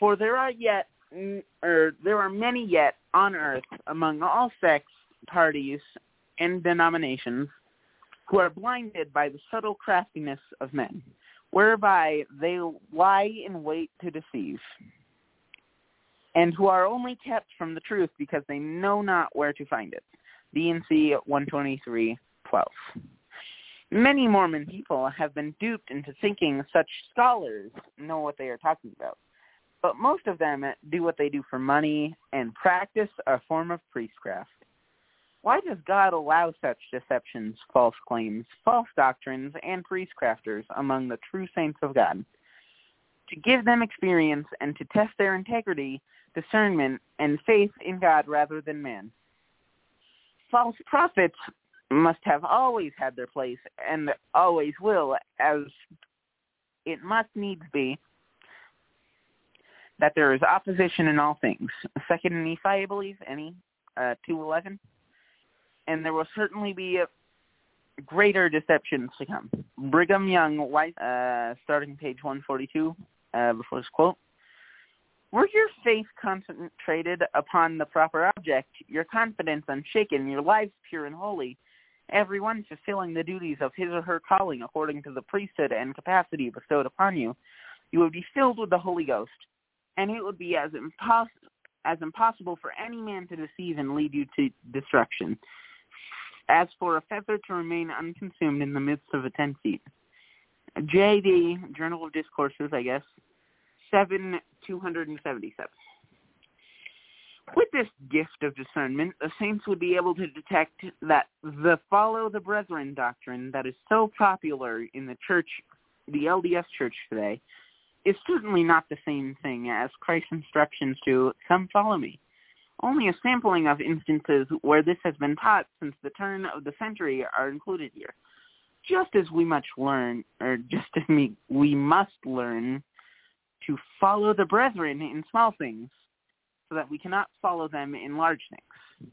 For there are yet, or there are many yet on earth among all sects parties and denominations who are blinded by the subtle craftiness of men, whereby they lie in wait to deceive, and who are only kept from the truth because they know not where to find it. D&C 123.12. Many Mormon people have been duped into thinking such scholars know what they are talking about, but most of them do what they do for money and practice a form of priestcraft. Why does God allow such deceptions, false claims, false doctrines, and priestcrafters among the true saints of God? To give them experience and to test their integrity, discernment, and faith in God rather than man. False prophets must have always had their place and always will, as it must needs be that there is opposition in all things. Second Nephi, I believe, any uh, two eleven and there will certainly be greater deceptions to come. Brigham Young, White, uh, starting page 142, uh, before this quote. Were your faith concentrated upon the proper object, your confidence unshaken, your lives pure and holy, everyone fulfilling the duties of his or her calling according to the priesthood and capacity bestowed upon you, you would be filled with the Holy Ghost, and it would be as, impos- as impossible for any man to deceive and lead you to destruction as for a feather to remain unconsumed in the midst of a ten feet. JD, Journal of Discourses, I guess, 7, 277. With this gift of discernment, the saints would be able to detect that the follow the brethren doctrine that is so popular in the church, the LDS church today, is certainly not the same thing as Christ's instructions to come follow me. Only a sampling of instances where this has been taught since the turn of the century are included here. Just as we must learn, or just as we, we must learn to follow the brethren in small things so that we cannot follow them in large things,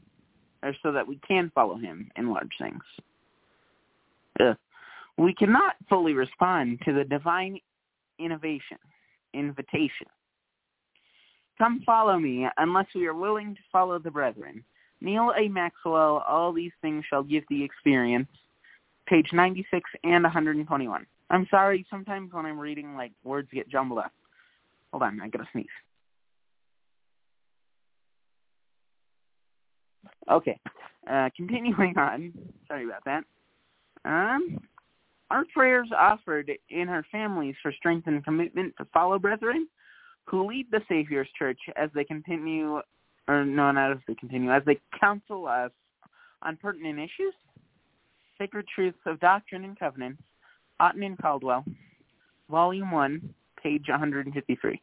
or so that we can follow him in large things. Ugh. We cannot fully respond to the divine innovation, invitation Come follow me, unless we are willing to follow the brethren. Neal A. Maxwell, All These Things Shall Give Thee Experience, page 96 and 121. I'm sorry, sometimes when I'm reading, like, words get jumbled up. Hold on, I gotta sneeze. Okay, uh, continuing on. Sorry about that. Um, our prayers offered in our families for strength and commitment to follow brethren who lead the Savior's Church as they continue, or no, not as they continue, as they counsel us on pertinent issues, sacred truths of doctrine and covenants, Otten and Caldwell, Volume 1, page 153.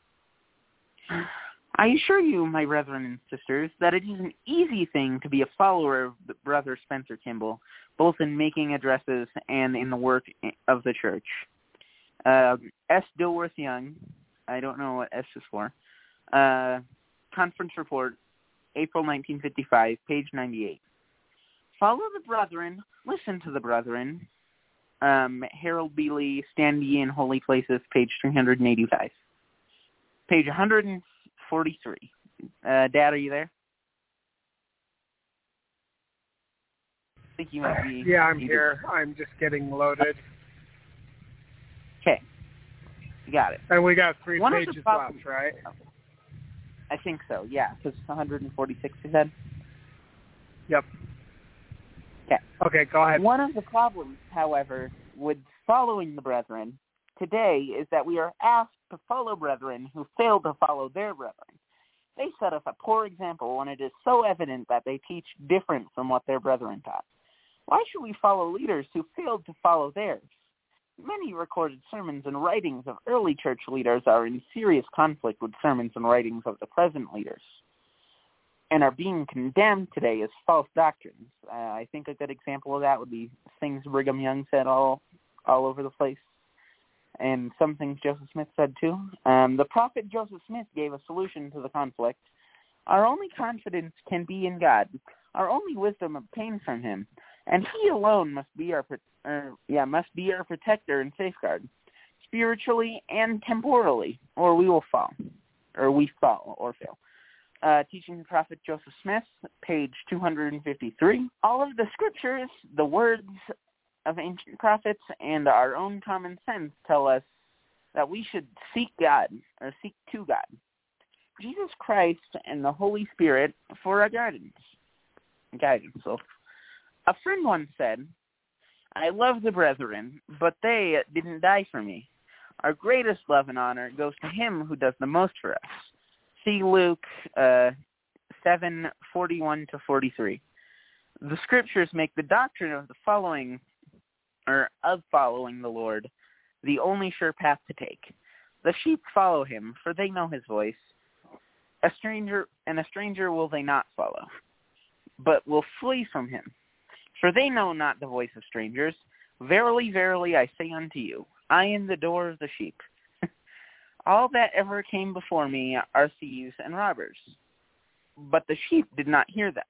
I assure you, my brethren and sisters, that it is an easy thing to be a follower of Brother Spencer Kimball, both in making addresses and in the work of the church. Uh, S. Dilworth Young, I don't know what S is for. Uh, conference report, April 1955, page 98. Follow the brethren, listen to the brethren. Um, Harold B. Lee, Stand Ye in Holy Places, page 385. Page 143. Uh, Dad, are you there? I think you might be. Yeah, I'm here. I'm just getting loaded. Okay. Got it. And we got three One pages left, right? I think so, yeah, because 146 you said? Yep. Okay. Okay, go ahead. One of the problems, however, with following the brethren today is that we are asked to follow brethren who fail to follow their brethren. They set us a poor example when it is so evident that they teach different from what their brethren taught. Why should we follow leaders who failed to follow theirs? Many recorded sermons and writings of early church leaders are in serious conflict with sermons and writings of the present leaders and are being condemned today as false doctrines. Uh, I think a good example of that would be things Brigham Young said all all over the place, and some things Joseph Smith said too. Um, the prophet Joseph Smith gave a solution to the conflict. Our only confidence can be in God. Our only wisdom obtained from Him, and He alone must be our or, yeah must be our protector and safeguard, spiritually and temporally, or we will fall, or we fall or fail uh, Teaching the Prophet Joseph Smith, page 253. All of the scriptures, the words of ancient prophets, and our own common sense tell us that we should seek God, or seek to God, Jesus Christ and the Holy Spirit for our guidance. Guidance. So, a friend once said, I love the brethren, but they didn't die for me. Our greatest love and honor goes to him who does the most for us see Luke uh, 7, 41 to 43. The scriptures make the doctrine of the following, or of following the Lord, the only sure path to take. The sheep follow him, for they know his voice. A stranger and a stranger will they not follow, but will flee from him. For they know not the voice of strangers. Verily, verily, I say unto you, I am the door of the sheep. (laughs) All that ever came before me are thieves and robbers. But the sheep did not hear them.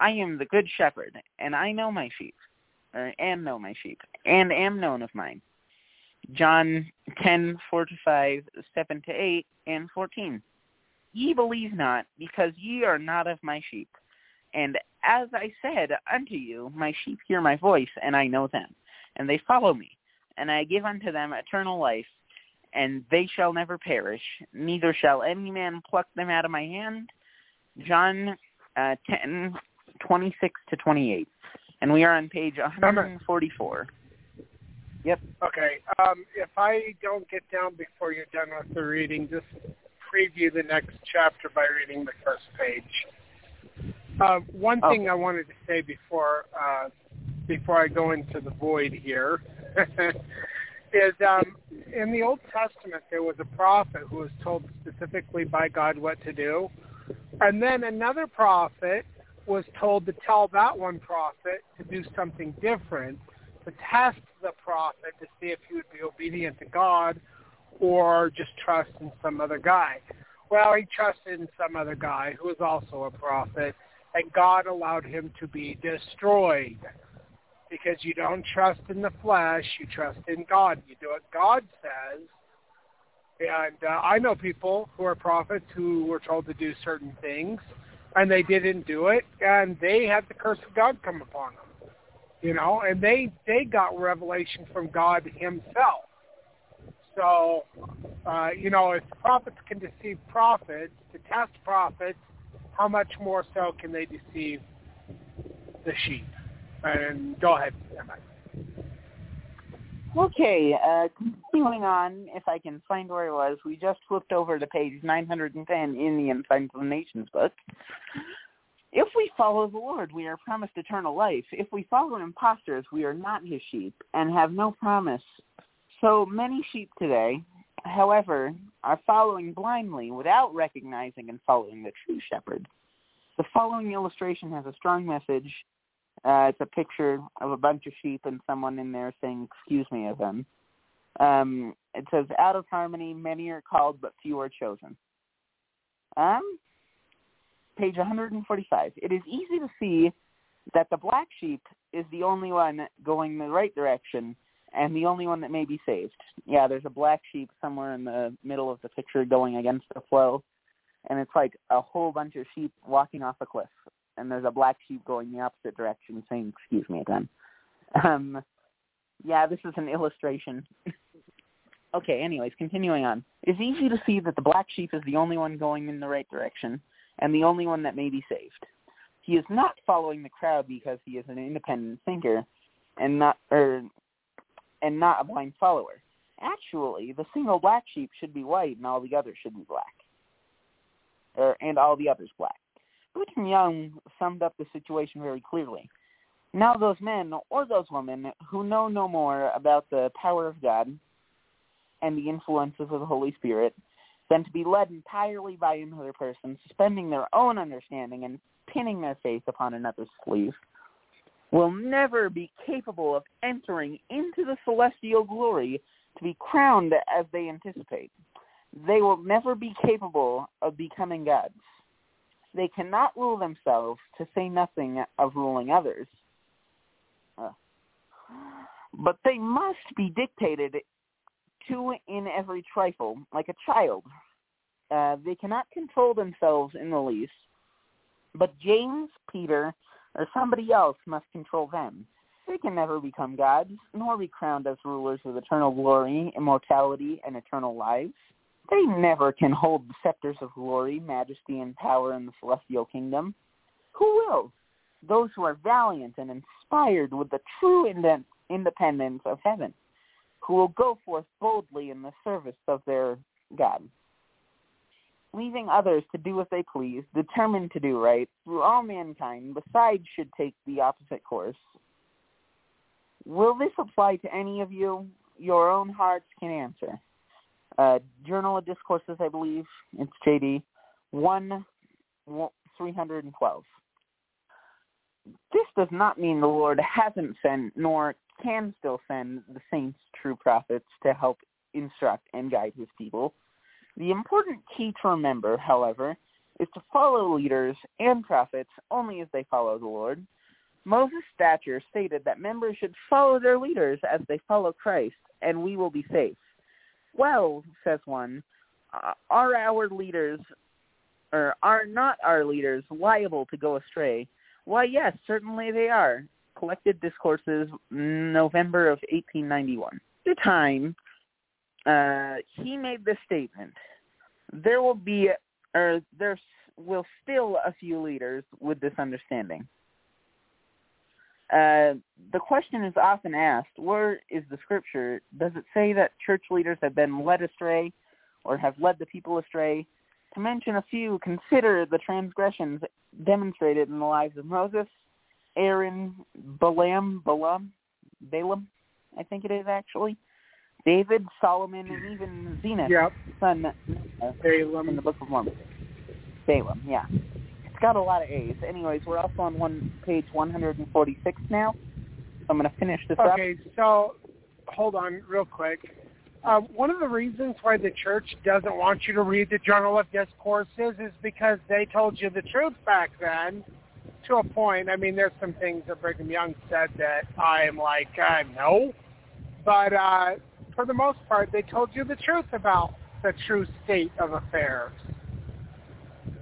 I am the good shepherd, and I know my sheep, or and know my sheep, and am known of mine. John 10, 4 to 5, 7 to 8, and 14. Ye believe not, because ye are not of my sheep. And as I said unto you, my sheep hear my voice, and I know them, and they follow me. And I give unto them eternal life, and they shall never perish, neither shall any man pluck them out of my hand. John uh, 10, 26 to 28. And we are on page 144. Yep. Okay. Um, if I don't get down before you're done with the reading, just preview the next chapter by reading the first page. Uh, one oh. thing I wanted to say before uh, before I go into the void here (laughs) is um, in the Old Testament there was a prophet who was told specifically by God what to do, and then another prophet was told to tell that one prophet to do something different, to test the prophet to see if he would be obedient to God or just trust in some other guy. Well, he trusted in some other guy who was also a prophet, and God allowed him to be destroyed because you don't trust in the flesh, you trust in God. You do what God says. And uh, I know people who are prophets who were told to do certain things, and they didn't do it, and they had the curse of God come upon them. You know, and they they got revelation from God Himself. So, uh, you know, if prophets can deceive prophets to test prophets, how much more so can they deceive the sheep? And go ahead. Okay, uh, continuing on, if I can find where I was, we just flipped over to page 910 in the End of Nations book. If we follow the Lord, we are promised eternal life. If we follow impostors, we are not his sheep and have no promise. So many sheep today, however, are following blindly without recognizing and following the true shepherd. The following illustration has a strong message uh, it's a picture of a bunch of sheep and someone in there saying, excuse me of them. Um, it says, out of harmony, many are called, but few are chosen. Um, page 145. It is easy to see that the black sheep is the only one going the right direction and the only one that may be saved. Yeah, there's a black sheep somewhere in the middle of the picture going against the flow, and it's like a whole bunch of sheep walking off a cliff, and there's a black sheep going the opposite direction saying, excuse me again. Um, yeah, this is an illustration. (laughs) okay, anyways, continuing on. It's easy to see that the black sheep is the only one going in the right direction, and the only one that may be saved. He is not following the crowd because he is an independent thinker, and not or and not a blind follower. Actually, the single black sheep should be white, and all the others should be black, or and all the others black. Brigham Young summed up the situation very clearly. Now those men or those women who know no more about the power of God and the influences of the Holy Spirit than to be led entirely by another person, suspending their own understanding and pinning their faith upon another's sleeve, will never be capable of entering into the celestial glory to be crowned as they anticipate. They will never be capable of becoming gods. They cannot rule themselves, to say nothing of ruling others. But they must be dictated to in every trifle, like a child. Uh, they cannot control themselves in the least, but James, Peter, or somebody else must control them. They can never become gods, nor be crowned as rulers of eternal glory, immortality, and eternal lives. They never can hold the scepters of glory, majesty, and power in the celestial kingdom. Who will? Those who are valiant and inspired with the true independence of heaven, who will go forth boldly in the service of their God leaving others to do as they please, determined to do right, through all mankind, besides should take the opposite course. Will this apply to any of you? Your own hearts can answer. Uh, Journal of Discourses, I believe, it's JD, 1, 312. This does not mean the Lord hasn't sent, nor can still send the saints, true prophets, to help instruct and guide his people the important key to remember, however, is to follow leaders and prophets only as they follow the Lord. Moses Thatcher stated that members should follow their leaders as they follow Christ, and we will be safe. Well, says one, uh, are our leaders, or are not our leaders liable to go astray? Why, yes, certainly they are. Collected Discourses, November of 1891. The time uh, he made this statement. There will be, or there will still a few leaders with this understanding. Uh, the question is often asked, where is the scripture? Does it say that church leaders have been led astray or have led the people astray? To mention a few, consider the transgressions demonstrated in the lives of Moses, Aaron, Balaam, Balaam, Balaam, I think it is actually, David, Solomon, and even Zeniff, yep. son uh, Balaam in the Book of Mormon. Salem, yeah. It's got a lot of A's. Anyways, we're also on one page 146 now. So I'm going to finish this okay, up. Okay, so hold on real quick. Uh, one of the reasons why the church doesn't want you to read the Journal of Discourses is because they told you the truth back then to a point. I mean, there's some things that Brigham Young said that I'm like, uh, no. But uh, for the most part, they told you the truth about the true state of affairs.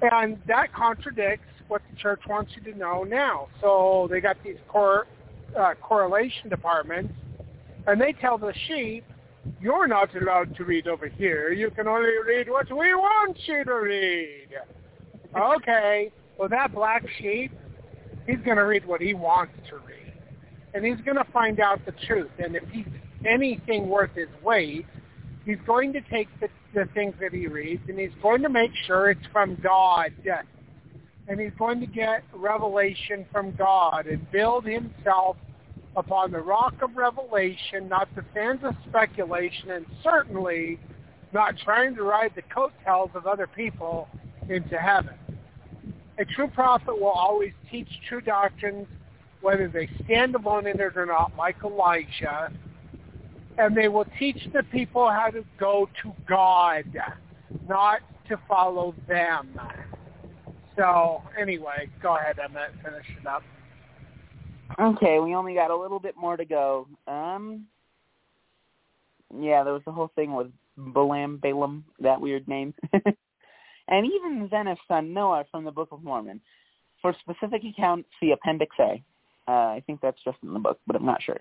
And that contradicts what the church wants you to know now. So they got these cor- uh, correlation departments, and they tell the sheep, you're not allowed to read over here. You can only read what we want you to read. (laughs) okay, well that black sheep, he's going to read what he wants to read. And he's going to find out the truth. And if he's anything worth his weight, he's going to take the, the things that he reads and he's going to make sure it's from God. And he's going to get revelation from God and build himself upon the rock of revelation, not the sands of speculation, and certainly not trying to ride the coattails of other people into heaven. A true prophet will always teach true doctrines, whether they stand alone in it or not, like Elijah, and they will teach the people how to go to God, not to follow them. So anyway, go ahead, Emmett. Finish it up. Okay, we only got a little bit more to go. Um, yeah, there was the whole thing with Balaam, Balaam, that weird name, (laughs) and even Zeniff's son Noah from the Book of Mormon. For specific accounts, see Appendix A. Uh, I think that's just in the book, but I'm not sure.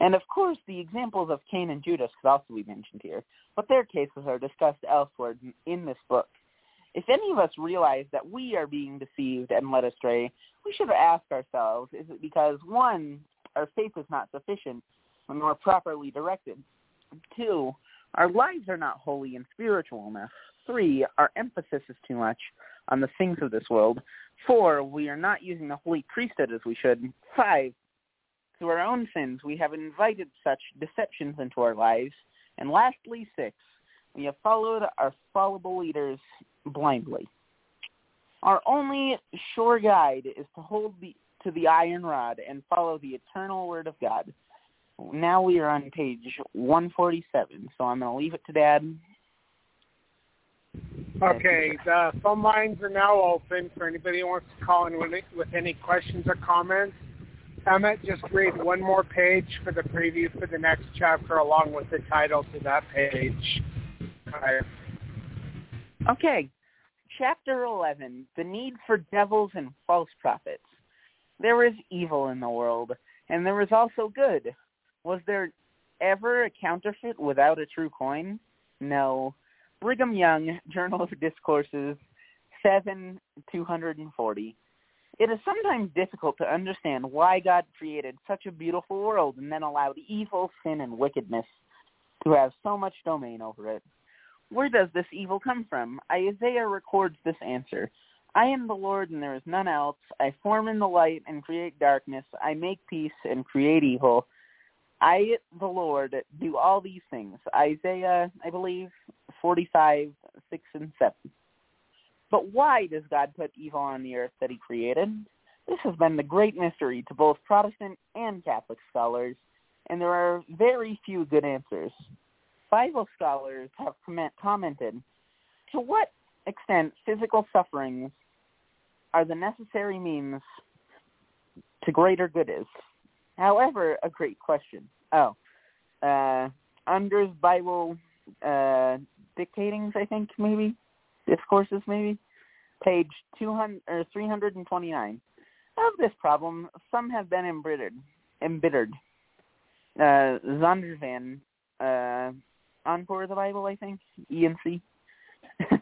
And of course, the examples of Cain and Judas could also be mentioned here, but their cases are discussed elsewhere in this book. If any of us realize that we are being deceived and led astray, we should ask ourselves, is it because, one, our faith is not sufficient nor properly directed? Two, our lives are not holy and spiritual enough. Three, our emphasis is too much on the things of this world. Four, we are not using the holy priesthood as we should. Five, through our own sins, we have invited such deceptions into our lives. And lastly, six, we have followed our fallible leaders blindly. Our only sure guide is to hold the, to the iron rod and follow the eternal word of God. Now we are on page 147, so I'm going to leave it to Dad. Okay, the phone lines are now open for anybody who wants to call in with, with any questions or comments. Emmett, just read one more page for the preview for the next chapter along with the title to that page. Right. Okay, chapter 11, the need for devils and false prophets. There is evil in the world, and there is also good. Was there ever a counterfeit without a true coin? No. Brigham Young, Journal of Discourses, 7, 240. It is sometimes difficult to understand why God created such a beautiful world and then allowed evil, sin, and wickedness to have so much domain over it. Where does this evil come from? Isaiah records this answer. I am the Lord and there is none else. I form in the light and create darkness. I make peace and create evil. I, the Lord, do all these things. Isaiah, I believe, 45, 6 and 7. But why does God put evil on the earth that he created? This has been the great mystery to both Protestant and Catholic scholars, and there are very few good answers. Bible scholars have comment, commented, to what extent physical sufferings are the necessary means to greater good is? However, a great question. Oh, uh, Bible uh, dictatings, I think, maybe discourses, maybe page two hundred or three hundred and twenty-nine. Of this problem, some have been embittered. Embittered. Uh, Zondervan, uh, Encore the Bible, I think, ENC. (laughs)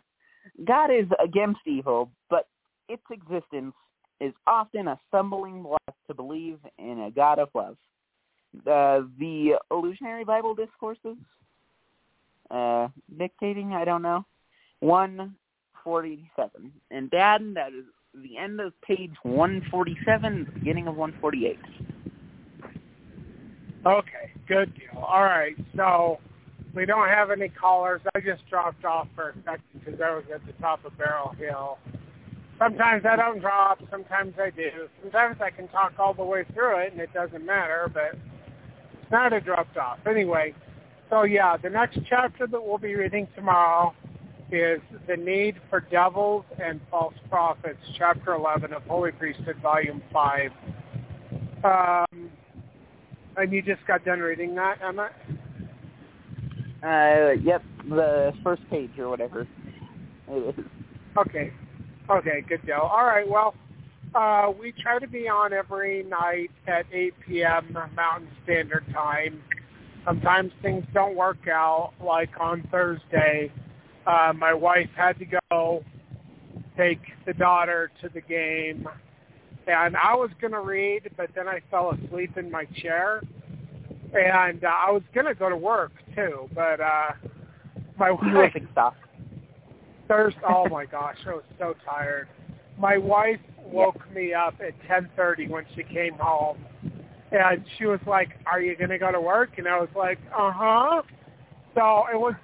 God is against evil, but its existence is often a stumbling block to believe in a God of love. Uh, the illusionary Bible discourses, uh, dictating, I don't know, 147. And Dad, that is the end of page 147, beginning of 148. Okay, good deal. All right, so we don't have any callers. I just dropped off for a second because I was at the top of Barrel Hill. Sometimes I don't drop. Sometimes I do. Sometimes I can talk all the way through it and it doesn't matter, but it's not a dropped off. Anyway, so yeah, the next chapter that we'll be reading tomorrow is The Need for Devils and False Prophets, Chapter 11 of Holy Priesthood, Volume 5. Um, and you just got done reading that, Emma? Uh, yep, the first page or whatever. Okay. Okay, good deal. All right, well, uh, we try to be on every night at 8 p.m. Mountain Standard Time. Sometimes things don't work out, like on Thursday. Uh, my wife had to go take the daughter to the game, and I was going to read, but then I fell asleep in my chair and uh, I was gonna go to work too, but uh my wife stuff. Thursday. (laughs) Oh my gosh, I was so tired. My wife woke yeah. me up at 10:30 when she came home, and she was like, "Are you gonna go to work?" And I was like, "Uh huh." So it was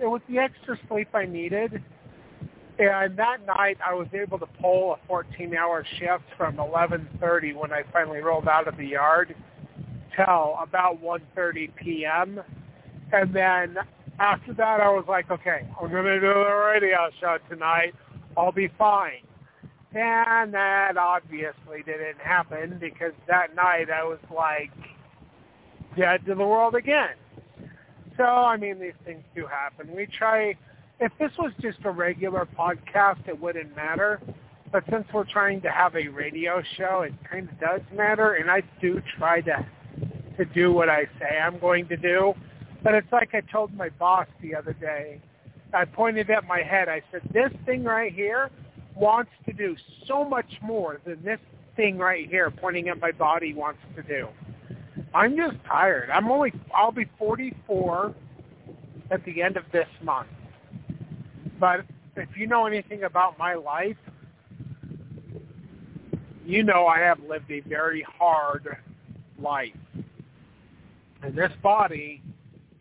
it was the extra sleep I needed. And that night, I was able to pull a 14-hour shift from 11:30 when I finally rolled out of the yard hotel about 1.30 p.m. And then after that, I was like, okay, I'm to do a radio show tonight. I'll be fine. And that obviously didn't happen because that night I was like dead to the world again. So, I mean, these things do happen. We try, if this was just a regular podcast, it wouldn't matter. But since we're trying to have a radio show, it kind of does matter. And I do try to, to do what I say I'm going to do. But it's like I told my boss the other day. I pointed at my head. I said, this thing right here wants to do so much more than this thing right here pointing at my body wants to do. I'm just tired. I'm only I'll be 44 at the end of this month. But if you know anything about my life, you know I have lived a very hard life. And this body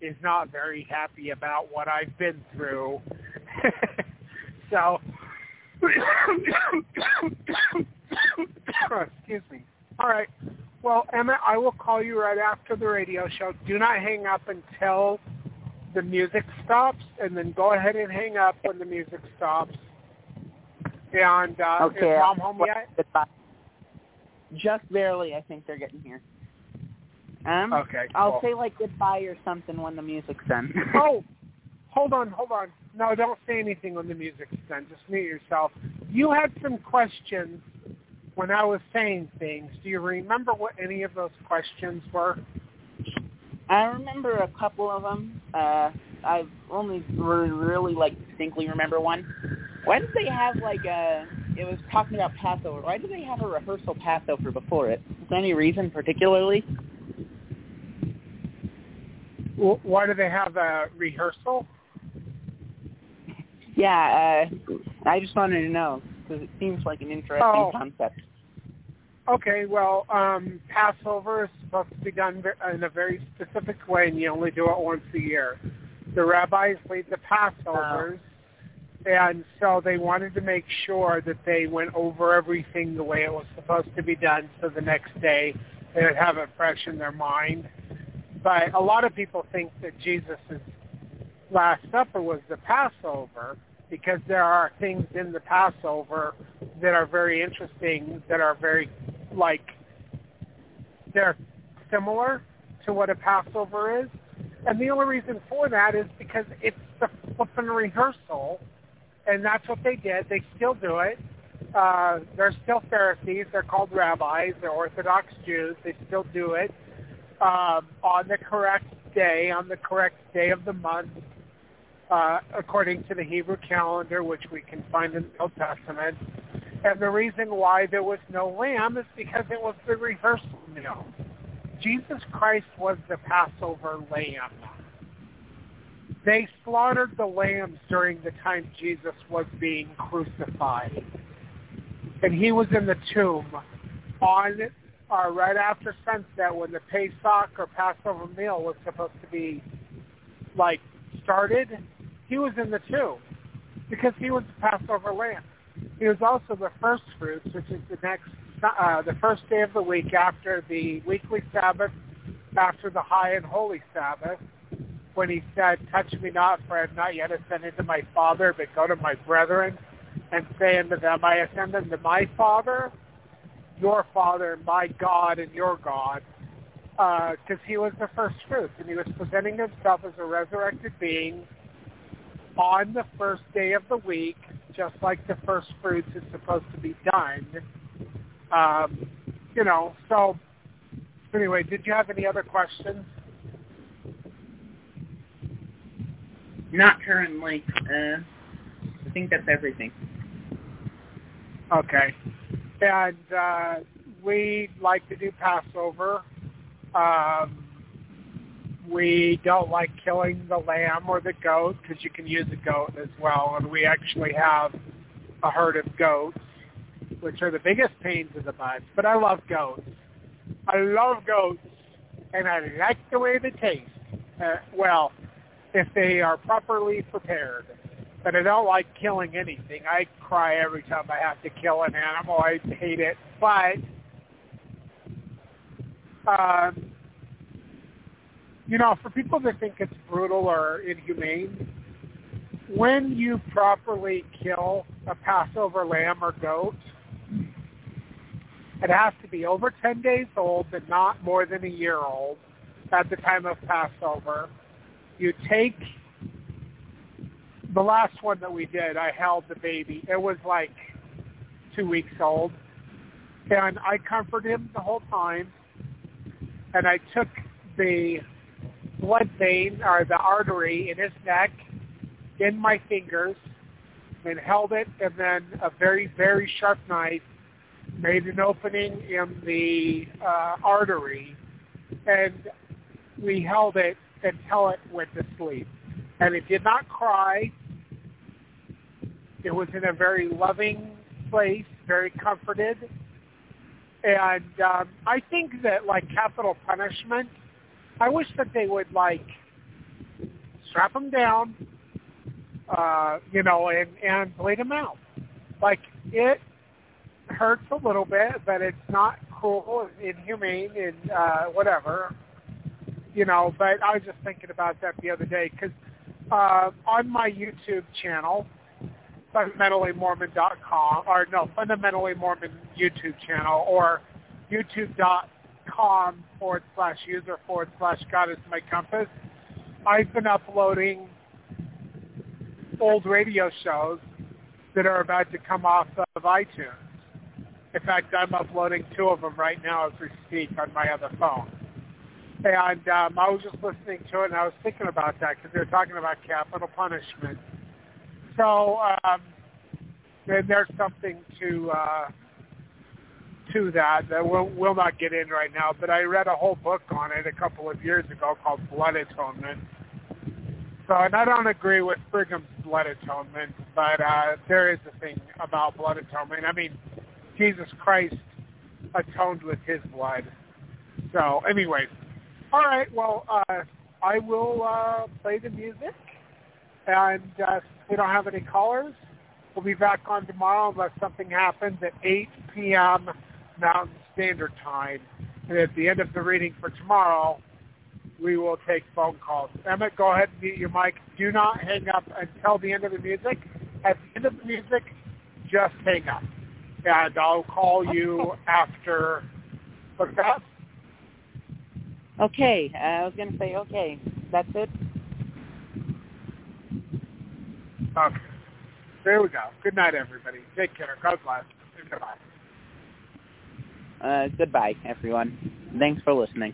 is not very happy about what I've been through. (laughs) so (coughs) (coughs) Excuse me. All right. Well, Emma, I will call you right after the radio show. Do not hang up until the music stops, and then go ahead and hang up when the music stops. And uh, okay, is Mom home yet? Goodbye. Just barely. I think they're getting here. Um, okay. Cool. I'll say like goodbye or something when the music's done. (laughs) oh, hold on, hold on. No, don't say anything when the music's done. Just mute yourself. You had some questions when I was saying things. Do you remember what any of those questions were? I remember a couple of them. Uh, I only really like distinctly remember one. Why did they have like a? It was talking about Passover. Why did they have a rehearsal Passover before it? Is there any reason particularly? Why do they have a rehearsal? Yeah, uh, I just wanted to know because it seems like an interesting oh. concept. Okay, well, um, Passover is supposed to be done in a very specific way, and you only do it once a year. The rabbis lead the Passovers, oh. and so they wanted to make sure that they went over everything the way it was supposed to be done, so the next day they would have it fresh in their mind. But a lot of people think that Jesus' Last Supper was the Passover, because there are things in the Passover that are very interesting, that are very like they're similar to what a Passover is. And the only reason for that is because it's the flipping rehearsal, and that's what they did. They still do it. Uh, they're still Pharisees. They're called rabbis. They're Orthodox Jews. They still do it um, on the correct day, on the correct day of the month, uh, according to the Hebrew calendar, which we can find in the Old Testament. And the reason why there was no lamb is because it was the rehearsal meal. Jesus Christ was the Passover lamb. They slaughtered the lambs during the time Jesus was being crucified. And he was in the tomb on uh, right after sunset when the Pesach or Passover meal was supposed to be like started he was in the tomb because he was the Passover lamb. He was also the first fruits, which is the next, uh, the first day of the week after the weekly Sabbath, after the high and holy Sabbath, when he said, touch me not, for I have not yet ascended to my Father, but go to my brethren and say unto them, I ascend unto my Father, your Father, my God, and your God, because uh, he was the first fruits, and he was presenting himself as a resurrected being on the first day of the week, just like the first fruits is supposed to be done. Um, you know, so anyway, did you have any other questions? Not currently. Uh, I think that's everything. Okay. And uh, we like to do Passover. Um, we don't like killing the lamb or the goat because you can use a goat as well. And we actually have a herd of goats, which are the biggest pains in the butt. But I love goats. I love goats, and I like the way they taste. Uh, well, if they are properly prepared. But I don't like killing anything. I cry every time I have to kill an animal. I hate it. But um, you know, for people that think it's brutal or inhumane, when you properly kill a Passover lamb or goat, It has to be over 10 days old, but not more than a year old at the time of Passover. You take the last one that we did, I held the baby. It was like two weeks old. And I comforted him the whole time. And I took the blood vein or the artery in his neck in my fingers and held it and then a very, very sharp knife made an opening in the uh, artery and we held it until it went to sleep. And it did not cry. It was in a very loving place, very comforted. And um, I think that like capital punishment, I wish that they would like strap them down, uh, you know, and and bleed them out. Like it hurts a little bit, but it's not cruel, inhumane, and uh, whatever, you know. But I was just thinking about that the other day because uh, on my YouTube channel, fundamentallymormon.com, or no, fundamentally Mormon YouTube channel, or youtube.com forward slash user forward slash God is my compass. I've been uploading old radio shows that are about to come off of iTunes. In fact, I'm uploading two of them right now as we speak on my other phone. And um, I was just listening to it, and I was thinking about that because they were talking about capital punishment. So um, and there's something to uh, to that that we'll, we'll not get in right now. But I read a whole book on it a couple of years ago called Blood Atonement. So, and I don't agree with Brigham's blood atonement, but uh, there is a thing about blood atonement. I mean, Jesus Christ atoned with his blood. So, anyway, all right. Well, uh, I will uh, play the music, and uh, we don't have any callers. We'll be back on tomorrow unless something happens at 8 p.m. Mountain Standard Time. And at the end of the reading for tomorrow, we will take phone calls. Emmett, go ahead and mute your mic. Do not hang up until the end of the music. At the end of the music, just hang up. And I'll call you after. That? Okay. I was going to say, okay. That's it? Okay. There we go. Good night, everybody. Take care. God bless. Goodbye. Uh, goodbye, everyone. Thanks for listening.